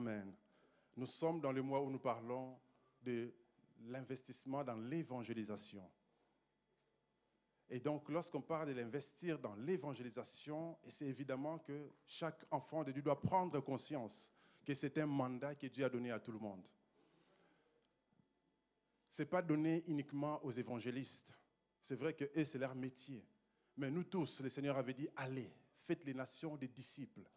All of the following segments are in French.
Amen. Nous sommes dans le mois où nous parlons de l'investissement dans l'évangélisation. Et donc, lorsqu'on parle de l'investir dans l'évangélisation, c'est évidemment que chaque enfant de Dieu doit prendre conscience que c'est un mandat que Dieu a donné à tout le monde. Ce n'est pas donné uniquement aux évangélistes. C'est vrai que c'est leur métier. Mais nous tous, le Seigneur avait dit, allez, faites les nations des disciples.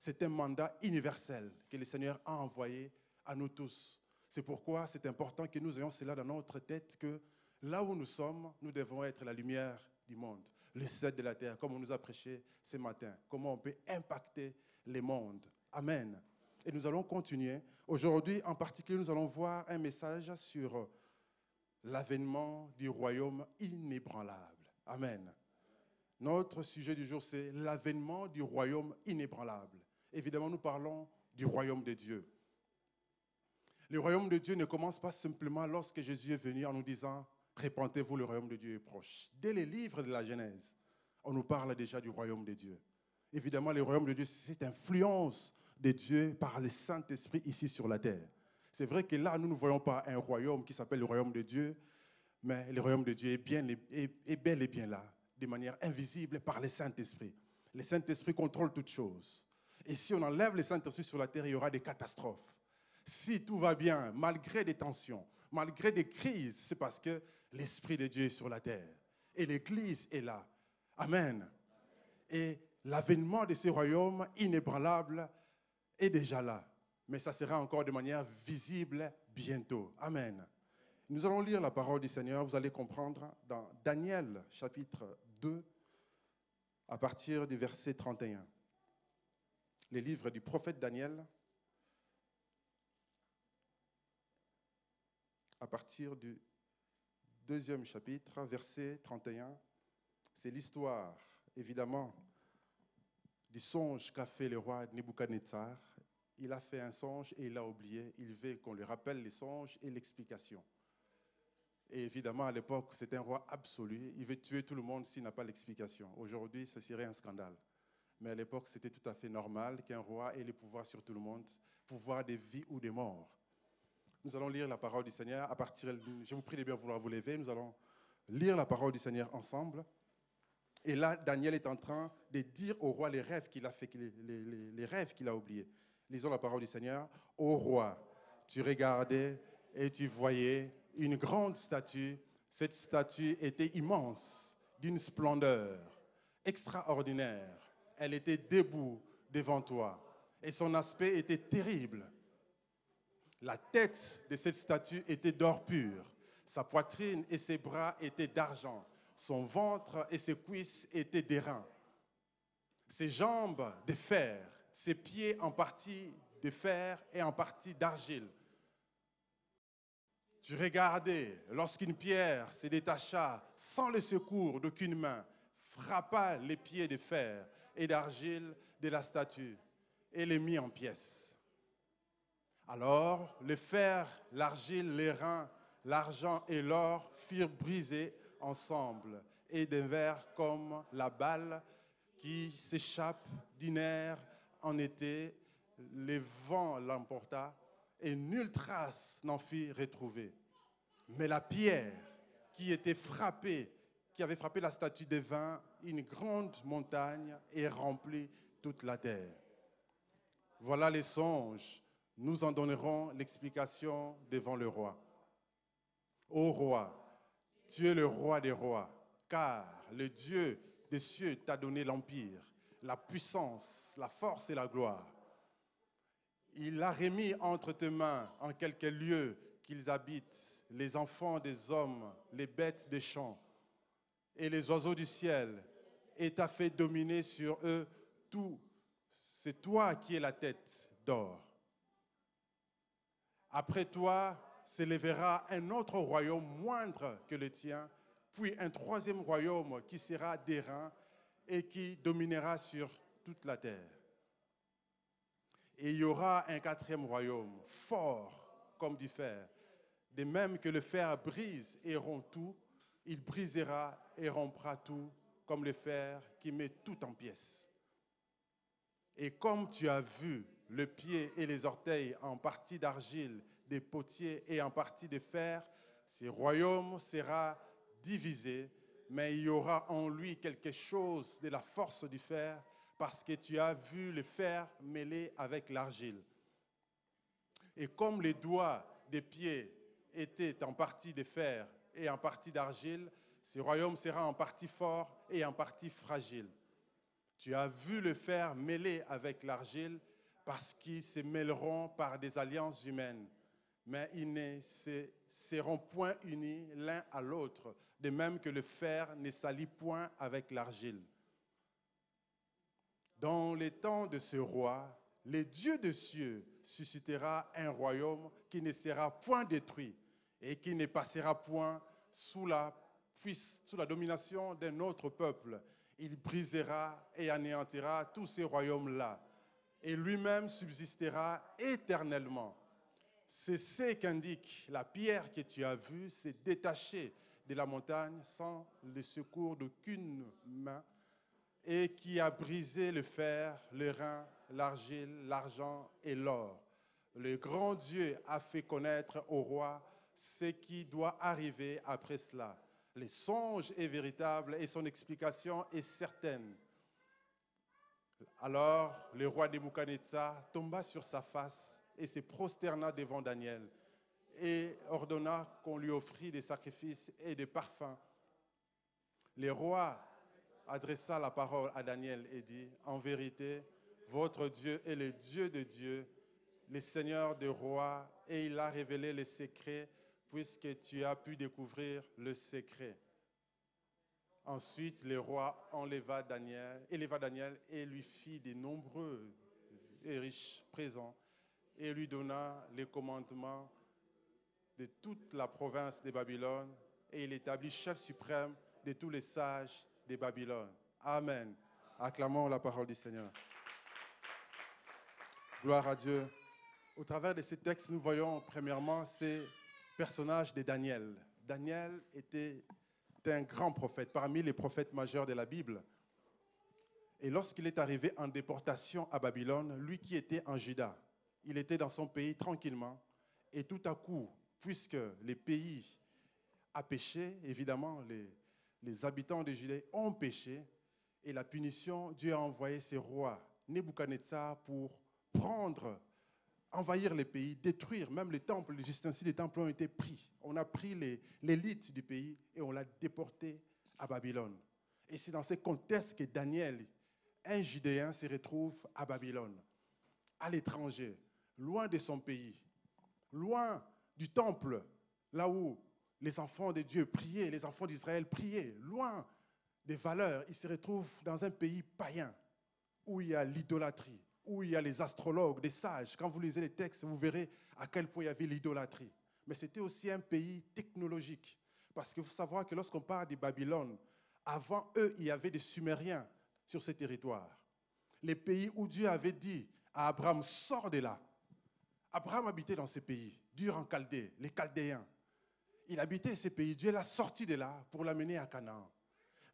C'est un mandat universel que le Seigneur a envoyé à nous tous. C'est pourquoi c'est important que nous ayons cela dans notre tête, que là où nous sommes, nous devons être la lumière du monde, le sel de la terre, comme on nous a prêché ce matin, comment on peut impacter les mondes. Amen. Et nous allons continuer. Aujourd'hui, en particulier, nous allons voir un message sur l'avènement du royaume inébranlable. Amen. Notre sujet du jour, c'est l'avènement du royaume inébranlable. Évidemment, nous parlons du royaume de Dieu. Le royaume de Dieu ne commence pas simplement lorsque Jésus est venu en nous disant, répentez-vous, le royaume de Dieu est proche. Dès les livres de la Genèse, on nous parle déjà du royaume de Dieu. Évidemment, le royaume de Dieu, c'est cette influence de Dieu par le Saint-Esprit ici sur la terre. C'est vrai que là, nous ne voyons pas un royaume qui s'appelle le royaume de Dieu, mais le royaume de Dieu est, bien, est, bel et bien là, de manière invisible par le Saint-Esprit. Le Saint-Esprit contrôle toutes choses. Et si on enlève le Saint-Esprit sur la terre, il y aura des catastrophes. Si tout va bien, malgré des tensions, malgré des crises, c'est parce que l'Esprit de Dieu est sur la terre. Et l'Église est là. Amen. Et l'avènement de ce royaume inébranlable est déjà là mais ça sera encore de manière visible bientôt. Amen. Nous allons lire la parole du Seigneur, vous allez comprendre dans Daniel chapitre 2, à partir du verset 31. Les livres du prophète Daniel, à partir du deuxième chapitre, verset 31. C'est l'histoire, évidemment, du songe qu'a fait le roi Nebuchadnezzar il a fait un songe et il a oublié. Il veut qu'on lui rappelle les songes et l'explication. Et évidemment, à l'époque, c'est un roi absolu. Il veut tuer tout le monde s'il n'a pas l'explication. Aujourd'hui, ce serait un scandale. Mais à l'époque, c'était tout à fait normal qu'un roi ait le pouvoir sur tout le monde, pouvoir des vies ou des morts. Nous allons lire la parole du Seigneur. Je vous prie de bien vouloir vous lever. Nous allons lire la parole du Seigneur ensemble. Et là, Daniel est en train de dire au roi les rêves qu'il a fait, les, les, les rêves qu'il a oubliés. Lisons la parole du Seigneur. Ô roi, tu regardais et tu voyais une grande statue. Cette statue était immense, d'une splendeur extraordinaire. Elle était debout devant toi et son aspect était terrible. La tête de cette statue était d'or pur. Sa poitrine et ses bras étaient d'argent. Son ventre et ses cuisses étaient d'airain. Ses jambes de fer ses pieds en partie de fer et en partie d'argile. Tu regardais lorsqu'une pierre se détacha sans le secours d'aucune main, frappa les pieds de fer et d'argile de la statue et les mit en pièces. Alors le fer, l'argile, les reins, l'argent et l'or furent brisés ensemble et devinrent comme la balle qui s'échappe d'une en été, le vent l'emporta et nulle trace n'en fit retrouver. Mais la pierre qui était frappée, qui avait frappé la statue de vin, une grande montagne et remplit toute la terre. Voilà les songes. Nous en donnerons l'explication devant le roi. Ô roi, tu es le roi des rois, car le Dieu des cieux t'a donné l'empire la puissance, la force et la gloire. Il a remis entre tes mains en quelques lieux qu'ils habitent les enfants des hommes, les bêtes des champs et les oiseaux du ciel, et t'a fait dominer sur eux tout. C'est toi qui es la tête d'or. Après toi s'élèvera un autre royaume moindre que le tien, puis un troisième royaume qui sera d'airain et qui dominera sur toute la terre. Et il y aura un quatrième royaume, fort comme du fer. De même que le fer brise et rompt tout, il brisera et rompra tout comme le fer qui met tout en pièces. Et comme tu as vu le pied et les orteils en partie d'argile des potiers et en partie de fer, ce royaume sera divisé, mais il y aura en lui quelque chose de la force du fer, parce que tu as vu le fer mêlé avec l'argile. Et comme les doigts des pieds étaient en partie de fer et en partie d'argile, ce royaume sera en partie fort et en partie fragile. Tu as vu le fer mêlé avec l'argile parce qu'ils se mêleront par des alliances humaines, mais ils ne seront point unis l'un à l'autre, de même que le fer ne s'allie point avec l'argile. Dans les temps de ce roi, le Dieu de cieux suscitera un royaume qui ne sera point détruit et qui ne passera point sous la, sous la domination d'un autre peuple. Il brisera et anéantira tous ces royaumes-là et lui-même subsistera éternellement. C'est ce qu'indique la pierre que tu as vue, c'est détaché de la montagne sans le secours d'aucune main et qui a brisé le fer, le rein, l'argile, l'argent et l'or. Le grand Dieu a fait connaître au roi ce qui doit arriver après cela. Le songe est véritable et son explication est certaine. Alors le roi de Nebuchadnezzar tomba sur sa face et se prosterna devant Daniel et ordonna qu'on lui offrit des sacrifices et des parfums. Le roi adressa la parole à Daniel et dit, en vérité, votre Dieu est le Dieu de Dieu, le Seigneur des rois, et il a révélé les secrets, puisque tu as pu découvrir le secret. Ensuite, le roi enleva Daniel, éleva Daniel et lui fit de nombreux et riches présents et lui donna les commandements de toute la province de Babylone et il établit chef suprême de tous les sages de Babylone. Amen. Acclamons la parole du Seigneur. Gloire à Dieu. Au travers de ces textes, nous voyons premièrement ces personnages de Daniel. Daniel était un grand prophète, parmi les prophètes majeurs de la Bible. Et lorsqu'il est arrivé en déportation à Babylone, lui qui était en Juda, il était dans son pays tranquillement, et tout à coup, puisque les pays a péché, évidemment, les, les habitants de Judée ont péché, et la punition, Dieu a envoyé ses rois, Nebuchadnezzar, pour prendre, envahir les pays, détruire même les temples, les ustensiles des temples ont été pris. On a pris l'élite du pays et on l'a déporté à Babylone. Et c'est dans ce contexte que Daniel, un Judéen, se retrouve à Babylone, à l'étranger, loin de son pays, loin du temple, là où les enfants de Dieu priaient, les enfants d'Israël priaient, loin des valeurs. Il se retrouve dans un pays païen, où il y a l'idolâtrie, où il y a les astrologues, des sages. Quand vous lisez les textes, vous verrez à quel point il y avait l'idolâtrie. Mais c'était aussi un pays technologique. Parce qu'il faut savoir que lorsqu'on parle de Babylone, avant eux, il y avait des Sumériens sur ces territoires. Les pays où Dieu avait dit à Abraham, sors de là. Abraham habitait dans ces pays, dur en Chaldée, les Chaldéens. Il habitait ces pays. Dieu l'a sorti de là pour l'amener à Canaan.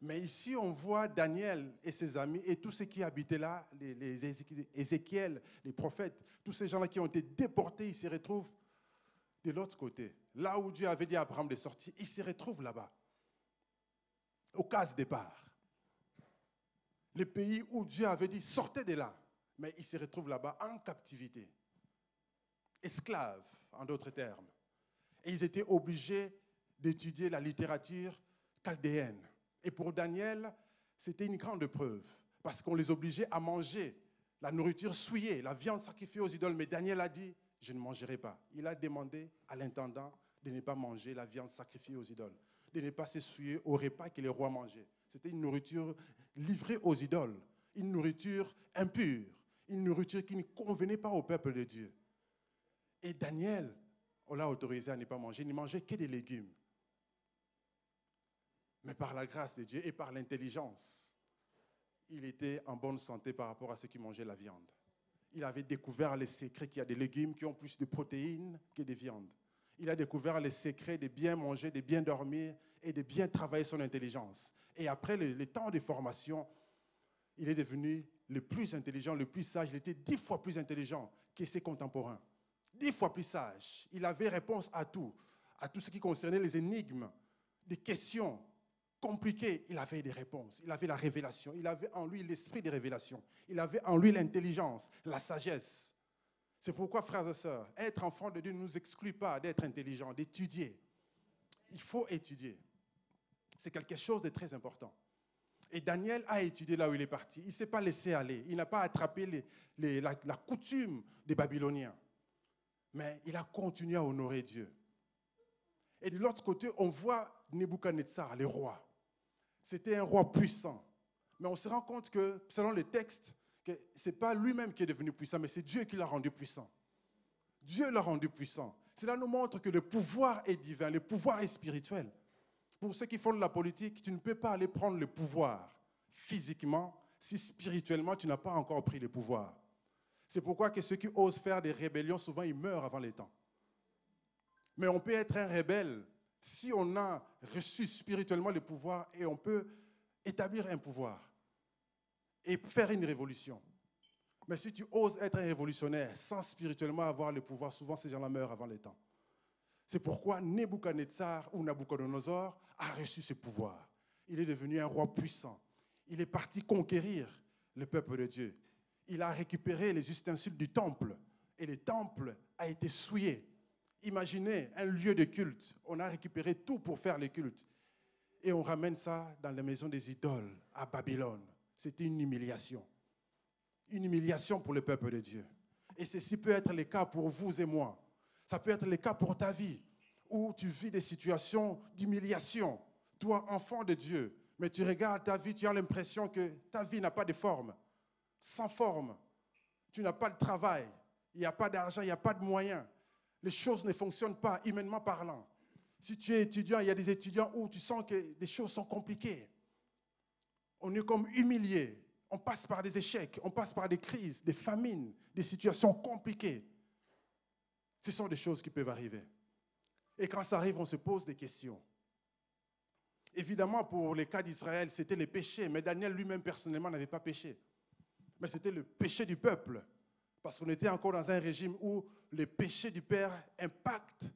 Mais ici, on voit Daniel et ses amis et tous ceux qui habitaient là, les, Ézéchiel, les prophètes, tous ces gens-là qui ont été déportés, ils se retrouvent de l'autre côté. Là où Dieu avait dit à Abraham de sortir, ils se retrouvent là-bas, au cas départ. Le pays où Dieu avait dit sortez de là, mais ils se retrouvent là-bas en captivité, esclaves en d'autres termes. Et ils étaient obligés d'étudier la littérature chaldéenne. Et pour Daniel, c'était une grande preuve, parce qu'on les obligeait à manger la nourriture souillée, la viande sacrifiée aux idoles. Mais Daniel a dit, je ne mangerai pas. Il a demandé à l'intendant de ne pas manger la viande sacrifiée aux idoles, de ne pas se souiller au repas que les rois mangeaient. C'était une nourriture livrée aux idoles, une nourriture impure, une nourriture qui ne convenait pas au peuple de Dieu. Et Daniel, on l'a autorisé à ne pas manger, il ne mangeait que des légumes mais par la grâce de Dieu et par l'intelligence, il était en bonne santé par rapport à ceux qui mangeaient la viande. Il avait découvert les secrets qu'il y a des légumes qui ont plus de protéines que des viandes. Il a découvert les secrets de bien manger, de bien dormir et de bien travailler son intelligence. Et après le, temps de formation, il est devenu le plus intelligent, le plus sage. Il était dix fois plus intelligent que ses contemporains. Dix fois plus sage. Il avait réponse à tout, à tout ce qui concernait les énigmes, des questions compliquées. Il avait des réponses. Il avait la révélation. Il avait en lui l'esprit de révélation. Il avait en lui l'intelligence, la sagesse. C'est pourquoi, frères et sœurs, être enfant de Dieu ne nous exclut pas d'être intelligent, d'étudier. Il faut étudier. C'est quelque chose de très important. Et Daniel a étudié là où il est parti. Il ne s'est pas laissé aller. Il n'a pas attrapé la, coutume des Babyloniens. Mais il a continué à honorer Dieu. Et de l'autre côté, on voit Nebuchadnezzar, le roi. C'était un roi puissant. Mais on se rend compte que, selon les textes, ce n'est pas lui-même qui est devenu puissant, mais c'est Dieu qui l'a rendu puissant. Dieu l'a rendu puissant. Cela nous montre que le pouvoir est divin, le pouvoir est spirituel. Pour ceux qui font de la politique, tu ne peux pas aller prendre le pouvoir physiquement si spirituellement tu n'as pas encore pris le pouvoir. C'est pourquoi que ceux qui osent faire des rébellions, souvent ils meurent avant les temps. Mais on peut être un rebelle si on a reçu spirituellement le pouvoir et on peut établir un pouvoir et faire une révolution. Mais si tu oses être un révolutionnaire sans spirituellement avoir le pouvoir, souvent ces gens-là meurent avant les temps. C'est pourquoi Nebuchadnezzar ou Nabucodonosor a reçu ce pouvoir. Il est devenu un roi puissant. Il est parti conquérir le peuple de Dieu. Il a récupéré les ustensiles du temple et le temple a été souillé. Imaginez un lieu de culte. On a récupéré tout pour faire le culte. Et on ramène ça dans la maison des idoles à Babylone. C'était une humiliation. Une humiliation pour le peuple de Dieu. Et ceci peut être le cas pour vous et moi. Ça peut être le cas pour ta vie, où tu vis des situations d'humiliation. Toi, enfant de Dieu, mais tu regardes ta vie, tu as l'impression que ta vie n'a pas de forme. Sans forme. Tu n'as pas de travail. Il n'y a pas d'argent, il n'y a pas de moyens. Les choses ne fonctionnent pas, humainement parlant. Si tu es étudiant, il y a des étudiants où tu sens que des choses sont compliquées. On est comme humilié. On passe par des échecs, on passe par des crises, des famines, des situations compliquées. Ce sont des choses qui peuvent arriver. Et quand ça arrive, on se pose des questions. Évidemment, pour les cas d'Israël, c'était les péchés, mais Daniel lui-même personnellement n'avait pas péché. Mais c'était le péché du peuple, parce qu'on était encore dans un régime où le péché du père impacte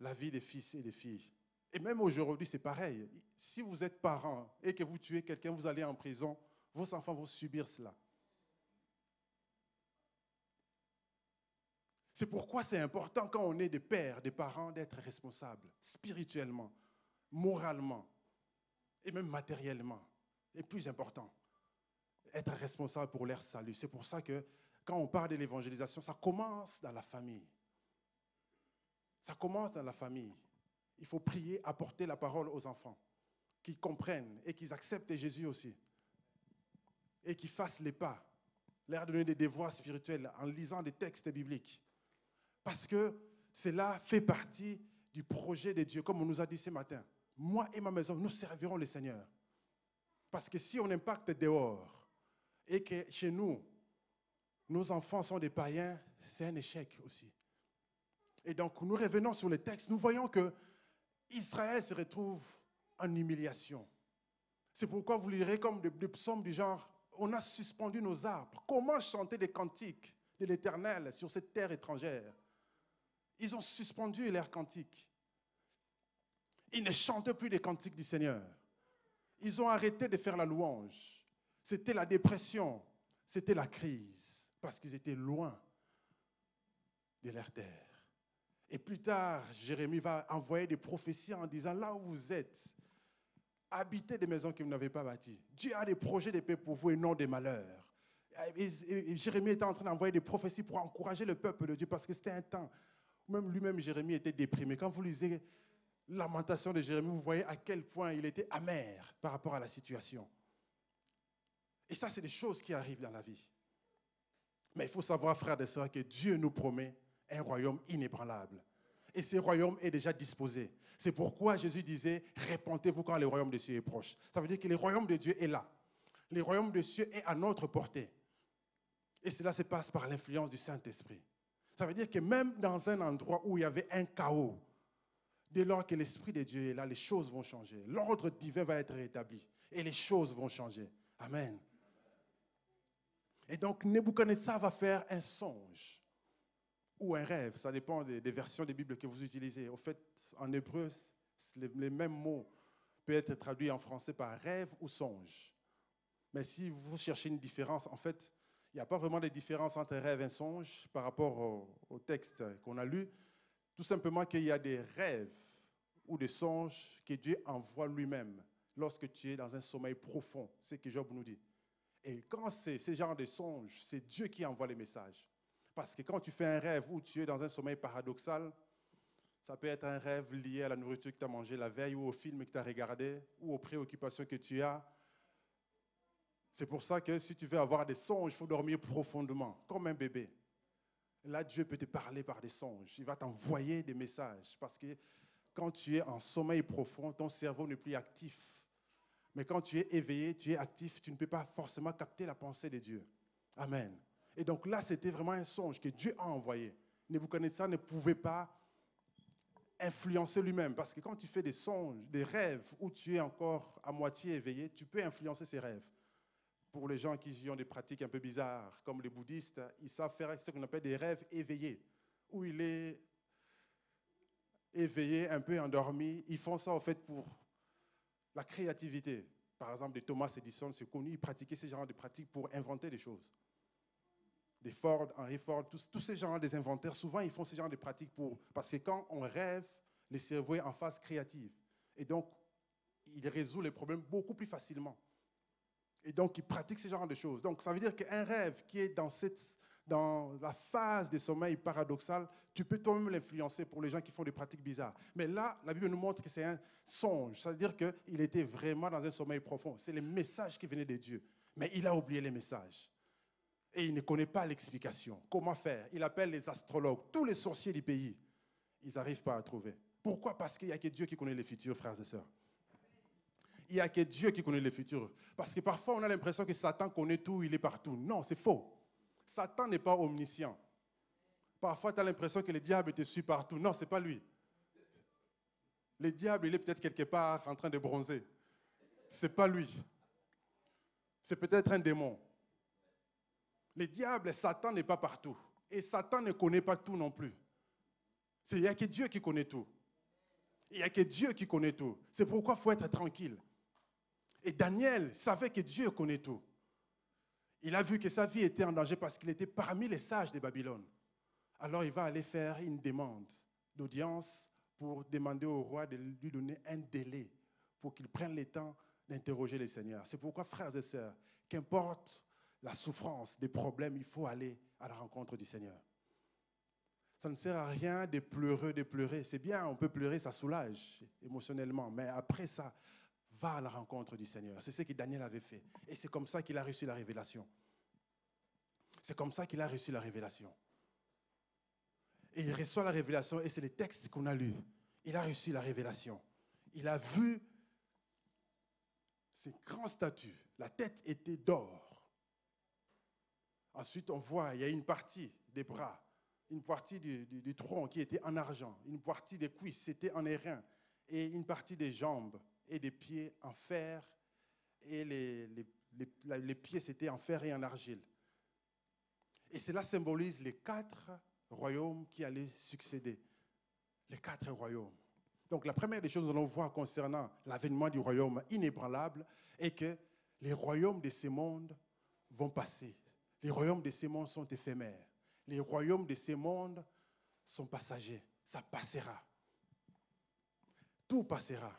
la vie des fils et des filles. Et même aujourd'hui, c'est pareil. Si vous êtes parent et que vous tuez quelqu'un, vous allez en prison, vos enfants vont subir cela. C'est pourquoi c'est important quand on est des pères, des parents, d'être responsables spirituellement, moralement et même matériellement. Et plus important, être responsable pour leur salut. C'est pour ça que quand on parle de l'évangélisation, ça commence dans la famille. Ça commence dans la famille. Il faut prier, apporter la parole aux enfants, qu'ils comprennent et qu'ils acceptent Jésus aussi. Et qu'ils fassent les pas, leur donner des devoirs spirituels en lisant des textes bibliques. Parce que cela fait partie du projet de Dieu, comme on nous a dit ce matin. Moi et ma maison, nous servirons le Seigneur. Parce que si on impacte dehors et que chez nous, nos enfants sont des païens, c'est un échec aussi. Et donc, nous revenons sur le texte, nous voyons que Israël se retrouve en humiliation. C'est pourquoi vous lirez comme des, des psaumes du genre, on a suspendu nos arbres. Comment chanter des cantiques de l'Éternel sur cette terre étrangère? Ils ont suspendu leurs cantiques. Ils ne chantent plus les cantiques du Seigneur. Ils ont arrêté de faire la louange. C'était la dépression, c'était la crise, parce qu'ils étaient loin de leur terre. Et plus tard, Jérémie va envoyer des prophéties en disant, là où vous êtes, habitez des maisons que vous n'avez pas bâties. Dieu a des projets de paix pour vous et non des malheurs. Jérémie était en train d'envoyer des prophéties pour encourager le peuple de Dieu parce que c'était un temps même lui-même, Jérémie était déprimé. Quand vous lisez Lamentation de Jérémie, vous voyez à quel point il était amer par rapport à la situation. Et ça, c'est des choses qui arrivent dans la vie. Mais il faut savoir, frères et sœurs, que Dieu nous promet un royaume inébranlable. Et ce royaume est déjà disposé. C'est pourquoi Jésus disait, répentez-vous quand le royaume de Dieu est proche. Ça veut dire que le royaume de Dieu est là. Le royaume de Dieu est à notre portée. Et cela se passe par l'influence du Saint-Esprit. Ça veut dire que même dans un endroit où il y avait un chaos, dès lors que l'Esprit de Dieu est là, les choses vont changer. L'ordre divin va être rétabli et les choses vont changer. Amen. Et donc Nebuchadnezzar va faire un songe ou un rêve, ça dépend des, versions des Bibles que vous utilisez. Au fait, en hébreu, les, les mêmes mots peuvent être traduits en français par rêve ou songe. Mais si vous cherchez une différence, en fait, il n'y a pas vraiment de différence entre rêve et songe par rapport au, texte qu'on a lu. Tout simplement qu'il y a des rêves ou des songes que Dieu envoie lui-même lorsque tu es dans un sommeil profond. C'est ce que Job nous dit. Et quand c'est ce genre de songes, c'est Dieu qui envoie les messages. Parce que quand tu fais un rêve où tu es dans un sommeil paradoxal, ça peut être un rêve lié à la nourriture que tu as mangée la veille ou au film que tu as regardé ou aux préoccupations que tu as c'est pour ça que si tu veux avoir des songes, il faut dormir profondément, comme un bébé. Là, Dieu peut te parler par des songes. Il va t'envoyer des messages. Parce que quand tu es en sommeil profond, ton cerveau n'est plus actif. Mais quand tu es éveillé, tu es actif, tu ne peux pas forcément capter la pensée de Dieu. Amen. Et donc là, c'était vraiment un songe que Dieu a envoyé. Nebuchadnezzar ne pouvait pas influencer lui-même. Parce que quand tu fais des songes, des rêves où tu es encore à moitié éveillé, tu peux influencer ces rêves pour les gens qui ont des pratiques un peu bizarres, comme les bouddhistes, ils savent faire ce qu'on appelle des rêves éveillés, où il est éveillé, un peu endormi. Ils font ça, en fait, pour la créativité. Par exemple, des Thomas Edison, c'est connu, ils pratiquaient ce genre de pratiques pour inventer des choses. Des Ford, Henry Ford, tous, ces genres des inventaires, souvent, ils font ce genre de pratiques pour... Parce que quand on rêve, le cerveau est en phase créative. Et donc, il résout les problèmes beaucoup plus facilement. Et donc, il pratique ce genre de choses. Donc, ça veut dire qu'un rêve qui est dans, cette, dans la phase de sommeil paradoxal, tu peux toi-même l'influencer pour les gens qui font des pratiques bizarres. Mais là, la Bible nous montre que c'est un songe. Ça veut dire qu'il était vraiment dans un sommeil profond. C'est les messages qui venaient de Dieu. Mais il a oublié les messages. Et il ne connaît pas l'explication. Comment faire? Il appelle les astrologues, tous les sorciers du pays. Ils n'arrivent pas à trouver. Pourquoi? Parce qu'il n'y a que Dieu qui connaît les futurs, frères et sœurs il n'y a que Dieu qui connaît le futur. Parce que parfois, on a l'impression que Satan connaît tout, il est partout. Non, c'est faux. Satan n'est pas omniscient. Parfois, tu as l'impression que le diable te suit partout. Non, ce n'est pas lui. Le diable, il est peut-être quelque part en train de bronzer. Ce n'est pas lui. C'est peut-être un démon. Le diable, Satan n'est pas partout. Et Satan ne connaît pas tout non plus. Il n'y a que Dieu qui connaît tout. Il n'y a que Dieu qui connaît tout. C'est pourquoi il faut être tranquille. Et Daniel savait que Dieu connaît tout. Il a vu que sa vie était en danger parce qu'il était parmi les sages de Babylone. Alors il va aller faire une demande d'audience pour demander au roi de lui donner un délai pour qu'il prenne le temps d'interroger le Seigneur. C'est pourquoi, frères et sœurs, qu'importe la souffrance, des problèmes, il faut aller à la rencontre du Seigneur. Ça ne sert à rien de pleurer, de pleurer. C'est bien, on peut pleurer, ça soulage émotionnellement. Mais après ça, va à la rencontre du Seigneur. C'est ce que Daniel avait fait. Et c'est comme ça qu'il a reçu la révélation. C'est comme ça qu'il a reçu la révélation. Et il reçoit la révélation, et c'est le texte qu'on a lu. Il a reçu la révélation. Il a vu ces grands statues. La tête était d'or. Ensuite, on voit, il y a une partie des bras, une partie du, tronc qui était en argent, une partie des cuisses, c'était en airain, et une partie des jambes et des pieds en fer, et les, les, les, pieds c'était en fer et en argile. Et cela symbolise les quatre royaumes qui allaient succéder. Les quatre royaumes. Donc la première des choses que nous allons voir concernant l'avènement du royaume inébranlable est que les royaumes de ces mondes vont passer. Les royaumes de ces mondes sont éphémères. Les royaumes de ces mondes sont passagers. Ça passera. Tout passera.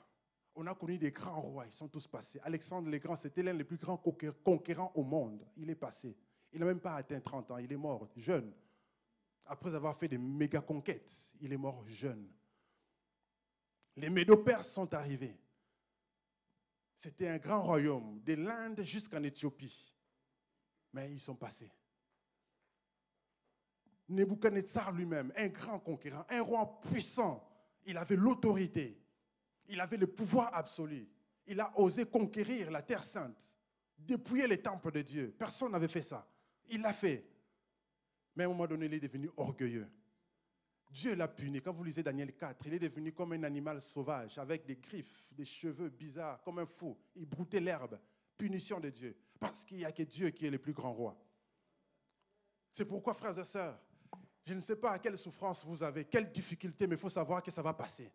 On a connu des grands rois, ils sont tous passés. Alexandre le Grand, c'était l'un des plus grands conquérants au monde. Il est passé. Il n'a même pas atteint 30 ans, il est mort jeune. Après avoir fait des méga conquêtes, il est mort jeune. Les Médo-Perses sont arrivés. C'était un grand royaume, de l'Inde jusqu'en Éthiopie. Mais ils sont passés. Nebuchadnezzar lui-même, un grand conquérant, un roi puissant, il avait l'autorité. Il avait le pouvoir absolu. Il a osé conquérir la terre sainte, dépouiller les temples de Dieu. Personne n'avait fait ça. Il l'a fait. Mais à un moment donné, il est devenu orgueilleux. Dieu l'a puni. Quand vous lisez Daniel 4, il est devenu comme un animal sauvage, avec des griffes, des cheveux bizarres, comme un fou. Il broutait l'herbe. Punition de Dieu. Parce qu'il n'y a que Dieu qui est le plus grand roi. C'est pourquoi, frères et sœurs, je ne sais pas à quelle souffrance vous avez, quelle difficulté, mais il faut savoir que ça va passer.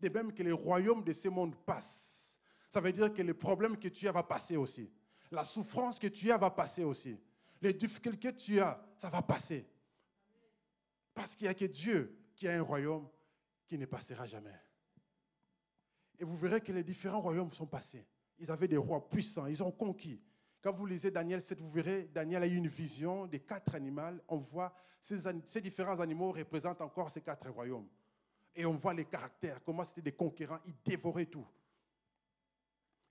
De même que les royaumes de ce monde passent, ça veut dire que les problèmes que tu as vont passer aussi. La souffrance que tu as va passer aussi. Les difficultés que tu as, ça va passer. Parce qu'il n'y a que Dieu qui a un royaume qui ne passera jamais. Et vous verrez que les différents royaumes sont passés. Ils avaient des rois puissants, ils ont conquis. Quand vous lisez Daniel 7, vous verrez, Daniel a eu une vision des quatre animaux. On voit ces, différents animaux représentent encore ces quatre royaumes. Et on voit les caractères, comment c'était des conquérants, ils dévoraient tout.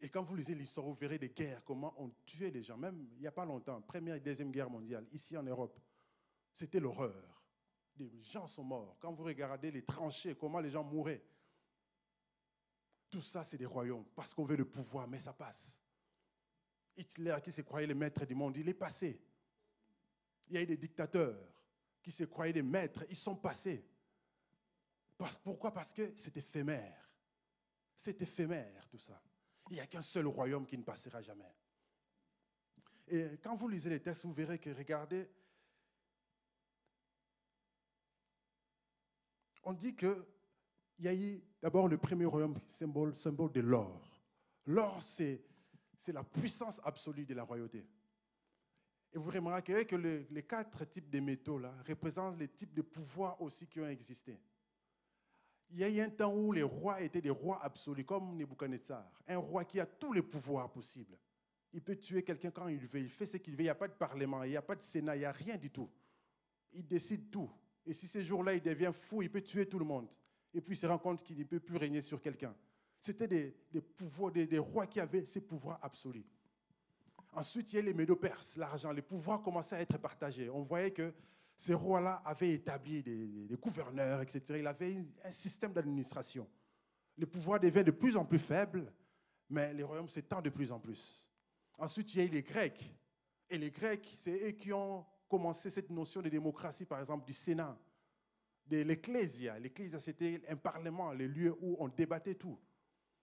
Et quand vous lisez l'histoire, vous verrez des guerres, comment on tuait les gens, même il n'y a pas longtemps, Première et Deuxième Guerre mondiale, ici en Europe. C'était l'horreur. Des gens sont morts. Quand vous regardez les tranchées, comment les gens mouraient. Tout ça, c'est des royaumes, parce qu'on veut le pouvoir, mais ça passe. Hitler, qui se croyait le maître du monde, il est passé. Il y a eu des dictateurs qui se croyaient des maîtres, ils sont passés. Pourquoi? Parce que c'est éphémère. C'est éphémère tout ça. Il n'y a qu'un seul royaume qui ne passera jamais. Et quand vous lisez les textes, vous verrez que, regardez, on dit qu'il y a eu d'abord le premier royaume, symbole, de l'or. L'or, c'est, la puissance absolue de la royauté. Et vous remarquerez que les quatre types de métaux là représentent les types de pouvoirs aussi qui ont existé. Il y a eu un temps où les rois étaient des rois absolus, comme Nebuchadnezzar, un roi qui a tous les pouvoirs possibles. Il peut tuer quelqu'un quand il veut, il fait ce qu'il veut, il n'y a pas de parlement, il n'y a pas de sénat, il n'y a rien du tout. Il décide tout. Et si ce jour-là, il devient fou, il peut tuer tout le monde. Et puis il se rend compte qu'il ne peut plus régner sur quelqu'un. C'était des, pouvoirs, des, rois qui avaient ces pouvoirs absolus. Ensuite, il y a les Médo-Perses, l'argent. Les pouvoirs commençaient à être partagés. On voyait que ces rois-là avaient établi des, gouverneurs, etc. Il avait un système d'administration. Les pouvoirs deviennent de plus en plus faibles, mais les royaumes s'étendent de plus en plus. Ensuite, il y a eu les Grecs. Et les Grecs, c'est eux qui ont commencé cette notion de démocratie, par exemple, du Sénat, de l'Ecclésia. L'Ecclésia, c'était un parlement, le lieu où on débattait tout.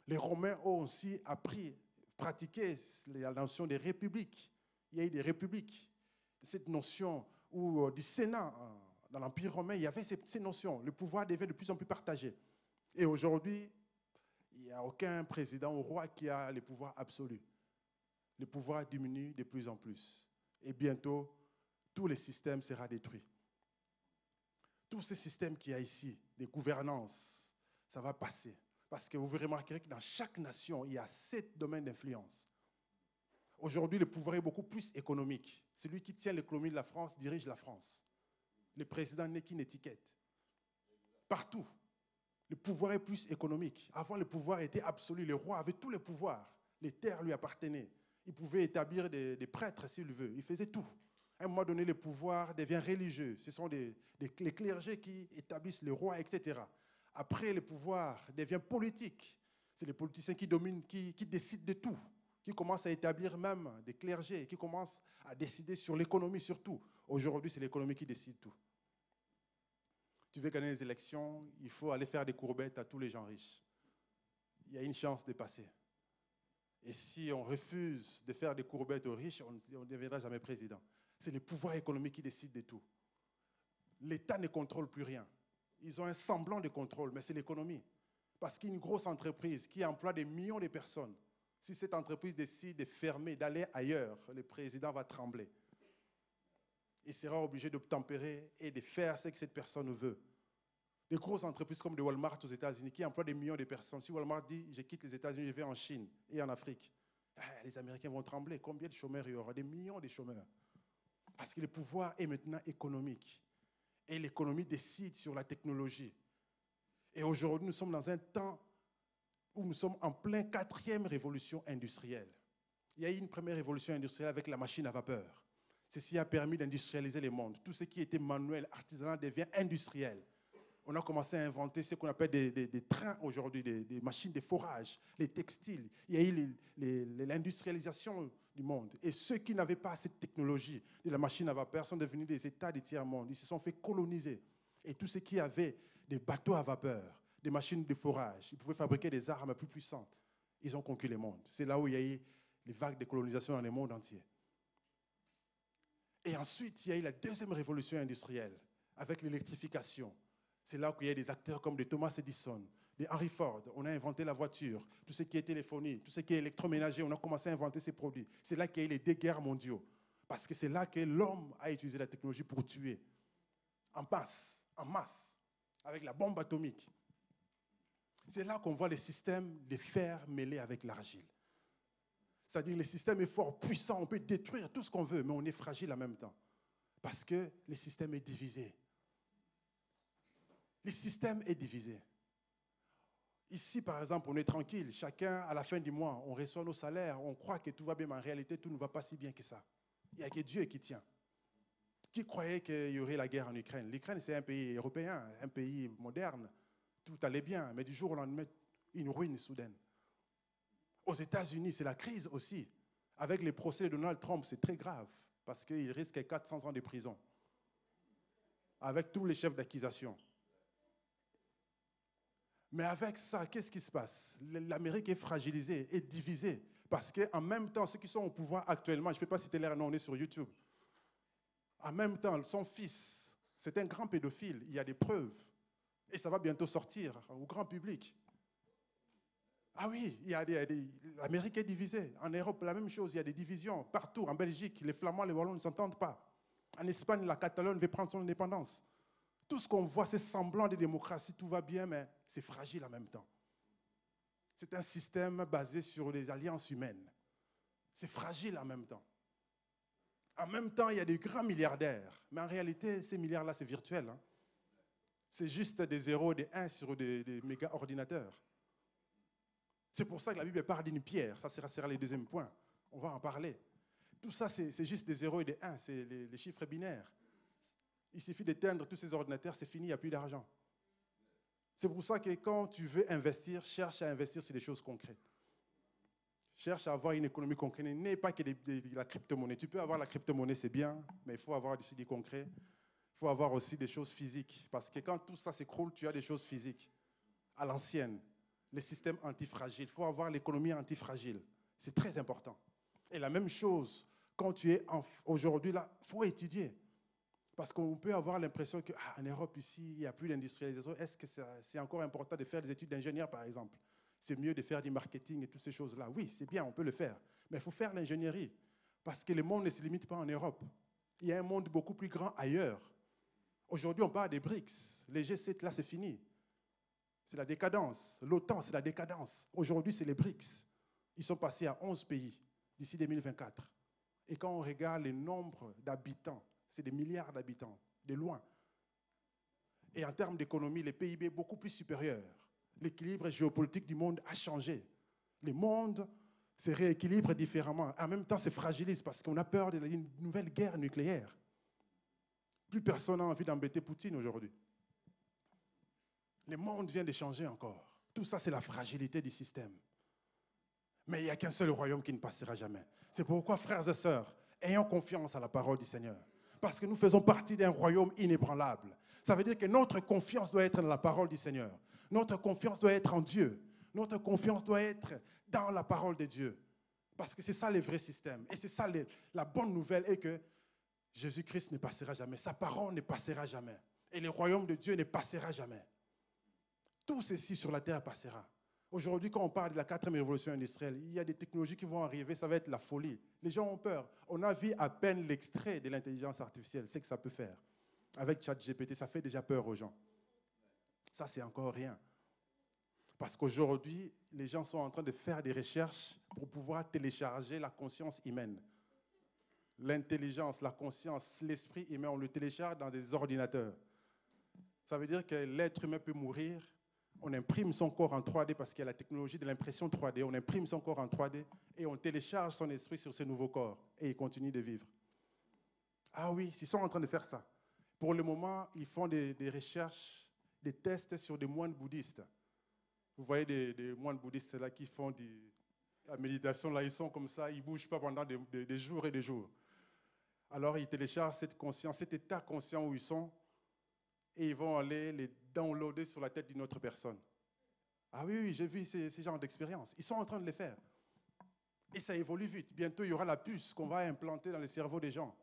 Les Romains ont aussi appris, pratiqué la notion des républiques. Il y a eu des républiques. Cette notion ou euh, du Sénat euh, dans l'Empire romain, il y avait ces, notions. Le pouvoir devait de plus en plus partagé. Et aujourd'hui, il n'y a aucun président ou roi qui a le pouvoir absolu. Le pouvoir diminue de plus en plus. Et bientôt, tout le système sera détruit. Tous ces systèmes qu'il y a ici, des gouvernances, ça va passer. Parce que vous remarquerez que dans chaque nation, il y a sept domaines d'influence. Aujourd'hui, le pouvoir est beaucoup plus économique. Celui qui tient l'économie de la France dirige la France. Le président n'est qu'une étiquette. Partout, le pouvoir est plus économique. Avant, le pouvoir était absolu. Le roi avait tous les pouvoirs. Les terres lui appartenaient. Il pouvait établir des, prêtres s'il veut. Il faisait tout. À un moment donné, le pouvoir devient religieux. Ce sont les clergés qui établissent le roi, etc. Après, le pouvoir devient politique. C'est les politiciens qui dominent, qui décident de tout qui commence à établir même des clergés, qui commencent à décider sur l'économie surtout. Aujourd'hui, c'est l'économie qui décide tout. Tu veux gagner les élections, il faut aller faire des courbettes à tous les gens riches. Il y a une chance de passer. Et si on refuse de faire des courbettes aux riches, on ne deviendra jamais président. C'est le pouvoir économique qui décide de tout. L'État ne contrôle plus rien. Ils ont un semblant de contrôle, mais c'est l'économie. Parce qu'une grosse entreprise qui emploie des millions de personnes, si cette entreprise décide de fermer, d'aller ailleurs, le président va trembler. Il sera obligé de tempérer et de faire ce que cette personne veut. Des grosses entreprises comme de Walmart aux États-Unis qui emploient des millions de personnes. Si Walmart dit je quitte les États-Unis, je vais en Chine et en Afrique, ah, les Américains vont trembler. Combien de chômeurs il y aura? Des millions de chômeurs. Parce que le pouvoir est maintenant économique. Et l'économie décide sur la technologie. Et aujourd'hui, nous sommes dans un temps où nous sommes en plein quatrième révolution industrielle. Il y a eu une première révolution industrielle avec la machine à vapeur. Ceci a permis d'industrialiser le monde. Tout ce qui était manuel, artisanal devient industriel. On a commencé à inventer ce qu'on appelle des, trains aujourd'hui, des, machines de forage, les textiles. Il y a eu l'industrialisation du monde. Et ceux qui n'avaient pas cette technologie de la machine à vapeur sont devenus des États du tiers-monde. Ils se sont fait coloniser. Et tous ceux qui avaient des bateaux à vapeur, des machines de forage. Ils pouvaient fabriquer des armes plus puissantes. Ils ont conquis le monde. C'est là où il y a eu les vagues de colonisation dans le monde entier. Et ensuite, il y a eu la deuxième révolution industrielle avec l'électrification. C'est là qu'il y a des acteurs comme des Thomas Edison, des Henry Ford. On a inventé la voiture, tout ce qui est téléphonie, tout ce qui est électroménager. On a commencé à inventer ces produits. C'est là qu'il y a eu les deux guerres mondiaux. Parce que c'est là que l'homme a utilisé la technologie pour tuer. En masse, en masse, avec la bombe atomique. C'est là qu'on voit les systèmes de fer mêlés avec l'argile. C'est-à-dire le système est fort, puissant, on peut détruire tout ce qu'on veut, mais on est fragile en même temps. Parce que le système est divisé. Le système est divisé. Ici, par exemple, on est tranquille. Chacun, à la fin du mois, on reçoit nos salaires, on croit que tout va bien, mais en réalité, tout ne va pas si bien que ça. Il n'y a que Dieu qui tient. Qui croyait qu'il y aurait la guerre en Ukraine? L'Ukraine, c'est un pays européen, un pays moderne. Tout allait bien, mais du jour au lendemain, une ruine soudaine. Aux États-Unis, c'est la crise aussi. Avec les procès de Donald Trump, c'est très grave, parce qu'il risque 400 ans de prison. Avec tous les chefs d'accusation. Mais avec ça, qu'est-ce qui se passe? L'Amérique est fragilisée, est divisée. Parce qu'en même temps, ceux qui sont au pouvoir actuellement, je ne peux pas citer leur nom, on est sur YouTube. En même temps, son fils, c'est un grand pédophile, il y a des preuves. Et ça va bientôt sortir au grand public. Ah oui, l'Amérique est divisée. En Europe, la même chose, il y a des divisions partout. En Belgique, les Flamands, les Wallons ne s'entendent pas. En Espagne, la Catalogne veut prendre son indépendance. Tout ce qu'on voit, c'est semblant de démocratie, tout va bien, mais c'est fragile en même temps. C'est un système basé sur les alliances humaines. C'est fragile en même temps. En même temps, il y a des grands milliardaires. Mais en réalité, ces milliards-là, c'est virtuel. Hein. C'est juste des zéros, des 1 sur des, méga ordinateurs. C'est pour ça que la Bible parle d'une pierre. Ça sera, le deuxième point. On va en parler. Tout ça, c'est juste des zéros et des 1. C'est les, chiffres binaires. Il suffit d'éteindre tous ces ordinateurs, c'est fini, il n'y a plus d'argent. C'est pour ça que quand tu veux investir, cherche à investir sur des choses concrètes. Cherche à avoir une économie concrète. N'est pas que de, la crypto-monnaie. Tu peux avoir la crypto-monnaie, c'est bien, mais il faut avoir du CD concret. Faut avoir aussi des choses physiques. Parce que quand tout ça s'écroule, tu as des choses physiques. À l'ancienne, les systèmes antifragiles. Il faut avoir l'économie antifragile. C'est très important. Et la même chose, quand tu es aujourd'hui là, il faut étudier. Parce qu'on peut avoir l'impression qu'en ah, Europe, ici, il n'y a plus d'industrialisation. Est-ce que c'est encore important de faire des études d'ingénieur, par exemple? C'est mieux de faire du marketing et toutes ces choses-là. Oui, c'est bien, on peut le faire. Mais il faut faire l'ingénierie. Parce que le monde ne se limite pas en Europe. Il y a un monde beaucoup plus grand ailleurs. Aujourd'hui, on parle des BRICS. Les G7, là, c'est fini. C'est la décadence. L'OTAN, c'est la décadence. Aujourd'hui, c'est les BRICS. Ils sont passés à 11 pays d'ici 2024. Et quand on regarde le nombre d'habitants c'est des milliards d'habitants, de loin. Et en termes d'économie, le PIB est beaucoup plus supérieur. L'équilibre géopolitique du monde a changé. Le monde se rééquilibre différemment. En même temps, se fragilise parce qu'on a peur d'une nouvelle guerre nucléaire. Plus personne n'a envie d'embêter Poutine aujourd'hui. Le monde vient de changer encore. Tout ça, c'est la fragilité du système. Mais il n'y a qu'un seul royaume qui ne passera jamais. C'est pourquoi, frères et sœurs, ayons confiance à la parole du Seigneur parce que nous faisons partie d'un royaume inébranlable. Ça veut dire que notre confiance doit être dans la parole du Seigneur. Notre confiance doit être en Dieu. Notre confiance doit être dans la parole de Dieu. Parce que c'est ça le vrai système. Et c'est ça la bonne nouvelle est que Jésus-Christ ne passera jamais. Sa parole ne passera jamais. Et le royaume de Dieu ne passera jamais. Tout ceci sur la terre passera. Aujourd'hui, quand on parle de la quatrième révolution industrielle, il y a des technologies qui vont arriver, ça va être la folie. Les gens ont peur. On a vu à peine l'extrait de l'intelligence artificielle, c'est que ça peut faire. Avec ChatGPT, ça fait déjà peur aux gens. Ça, c'est encore rien. Parce qu'aujourd'hui, les gens sont en train de faire des recherches pour pouvoir télécharger la conscience humaine. L'intelligence, la conscience, l'esprit humain, on le télécharge dans des ordinateurs. Ça veut dire que l'être humain peut mourir on imprime son corps en 3D parce qu'il y a la technologie de l'impression 3D. On imprime son corps en 3D et on télécharge son esprit sur ce nouveau corps et il continue de vivre. Ah oui, ils sont en train de faire ça. Pour le moment, ils font des, recherches, des tests sur des moines bouddhistes. Vous voyez des, moines bouddhistes là qui font la méditation, là ils sont comme ça, ils ne bougent pas pendant des, des jours et des jours. Alors ils téléchargent cette conscience, cet état conscient où ils sont et ils vont aller les downloader sur la tête d'une autre personne. Ah oui, oui j'ai vu ces, ces genres d'expériences. Ils sont en train de les faire. Et ça évolue vite. Bientôt, il y aura la puce qu'on va implanter dans le cerveau des gens.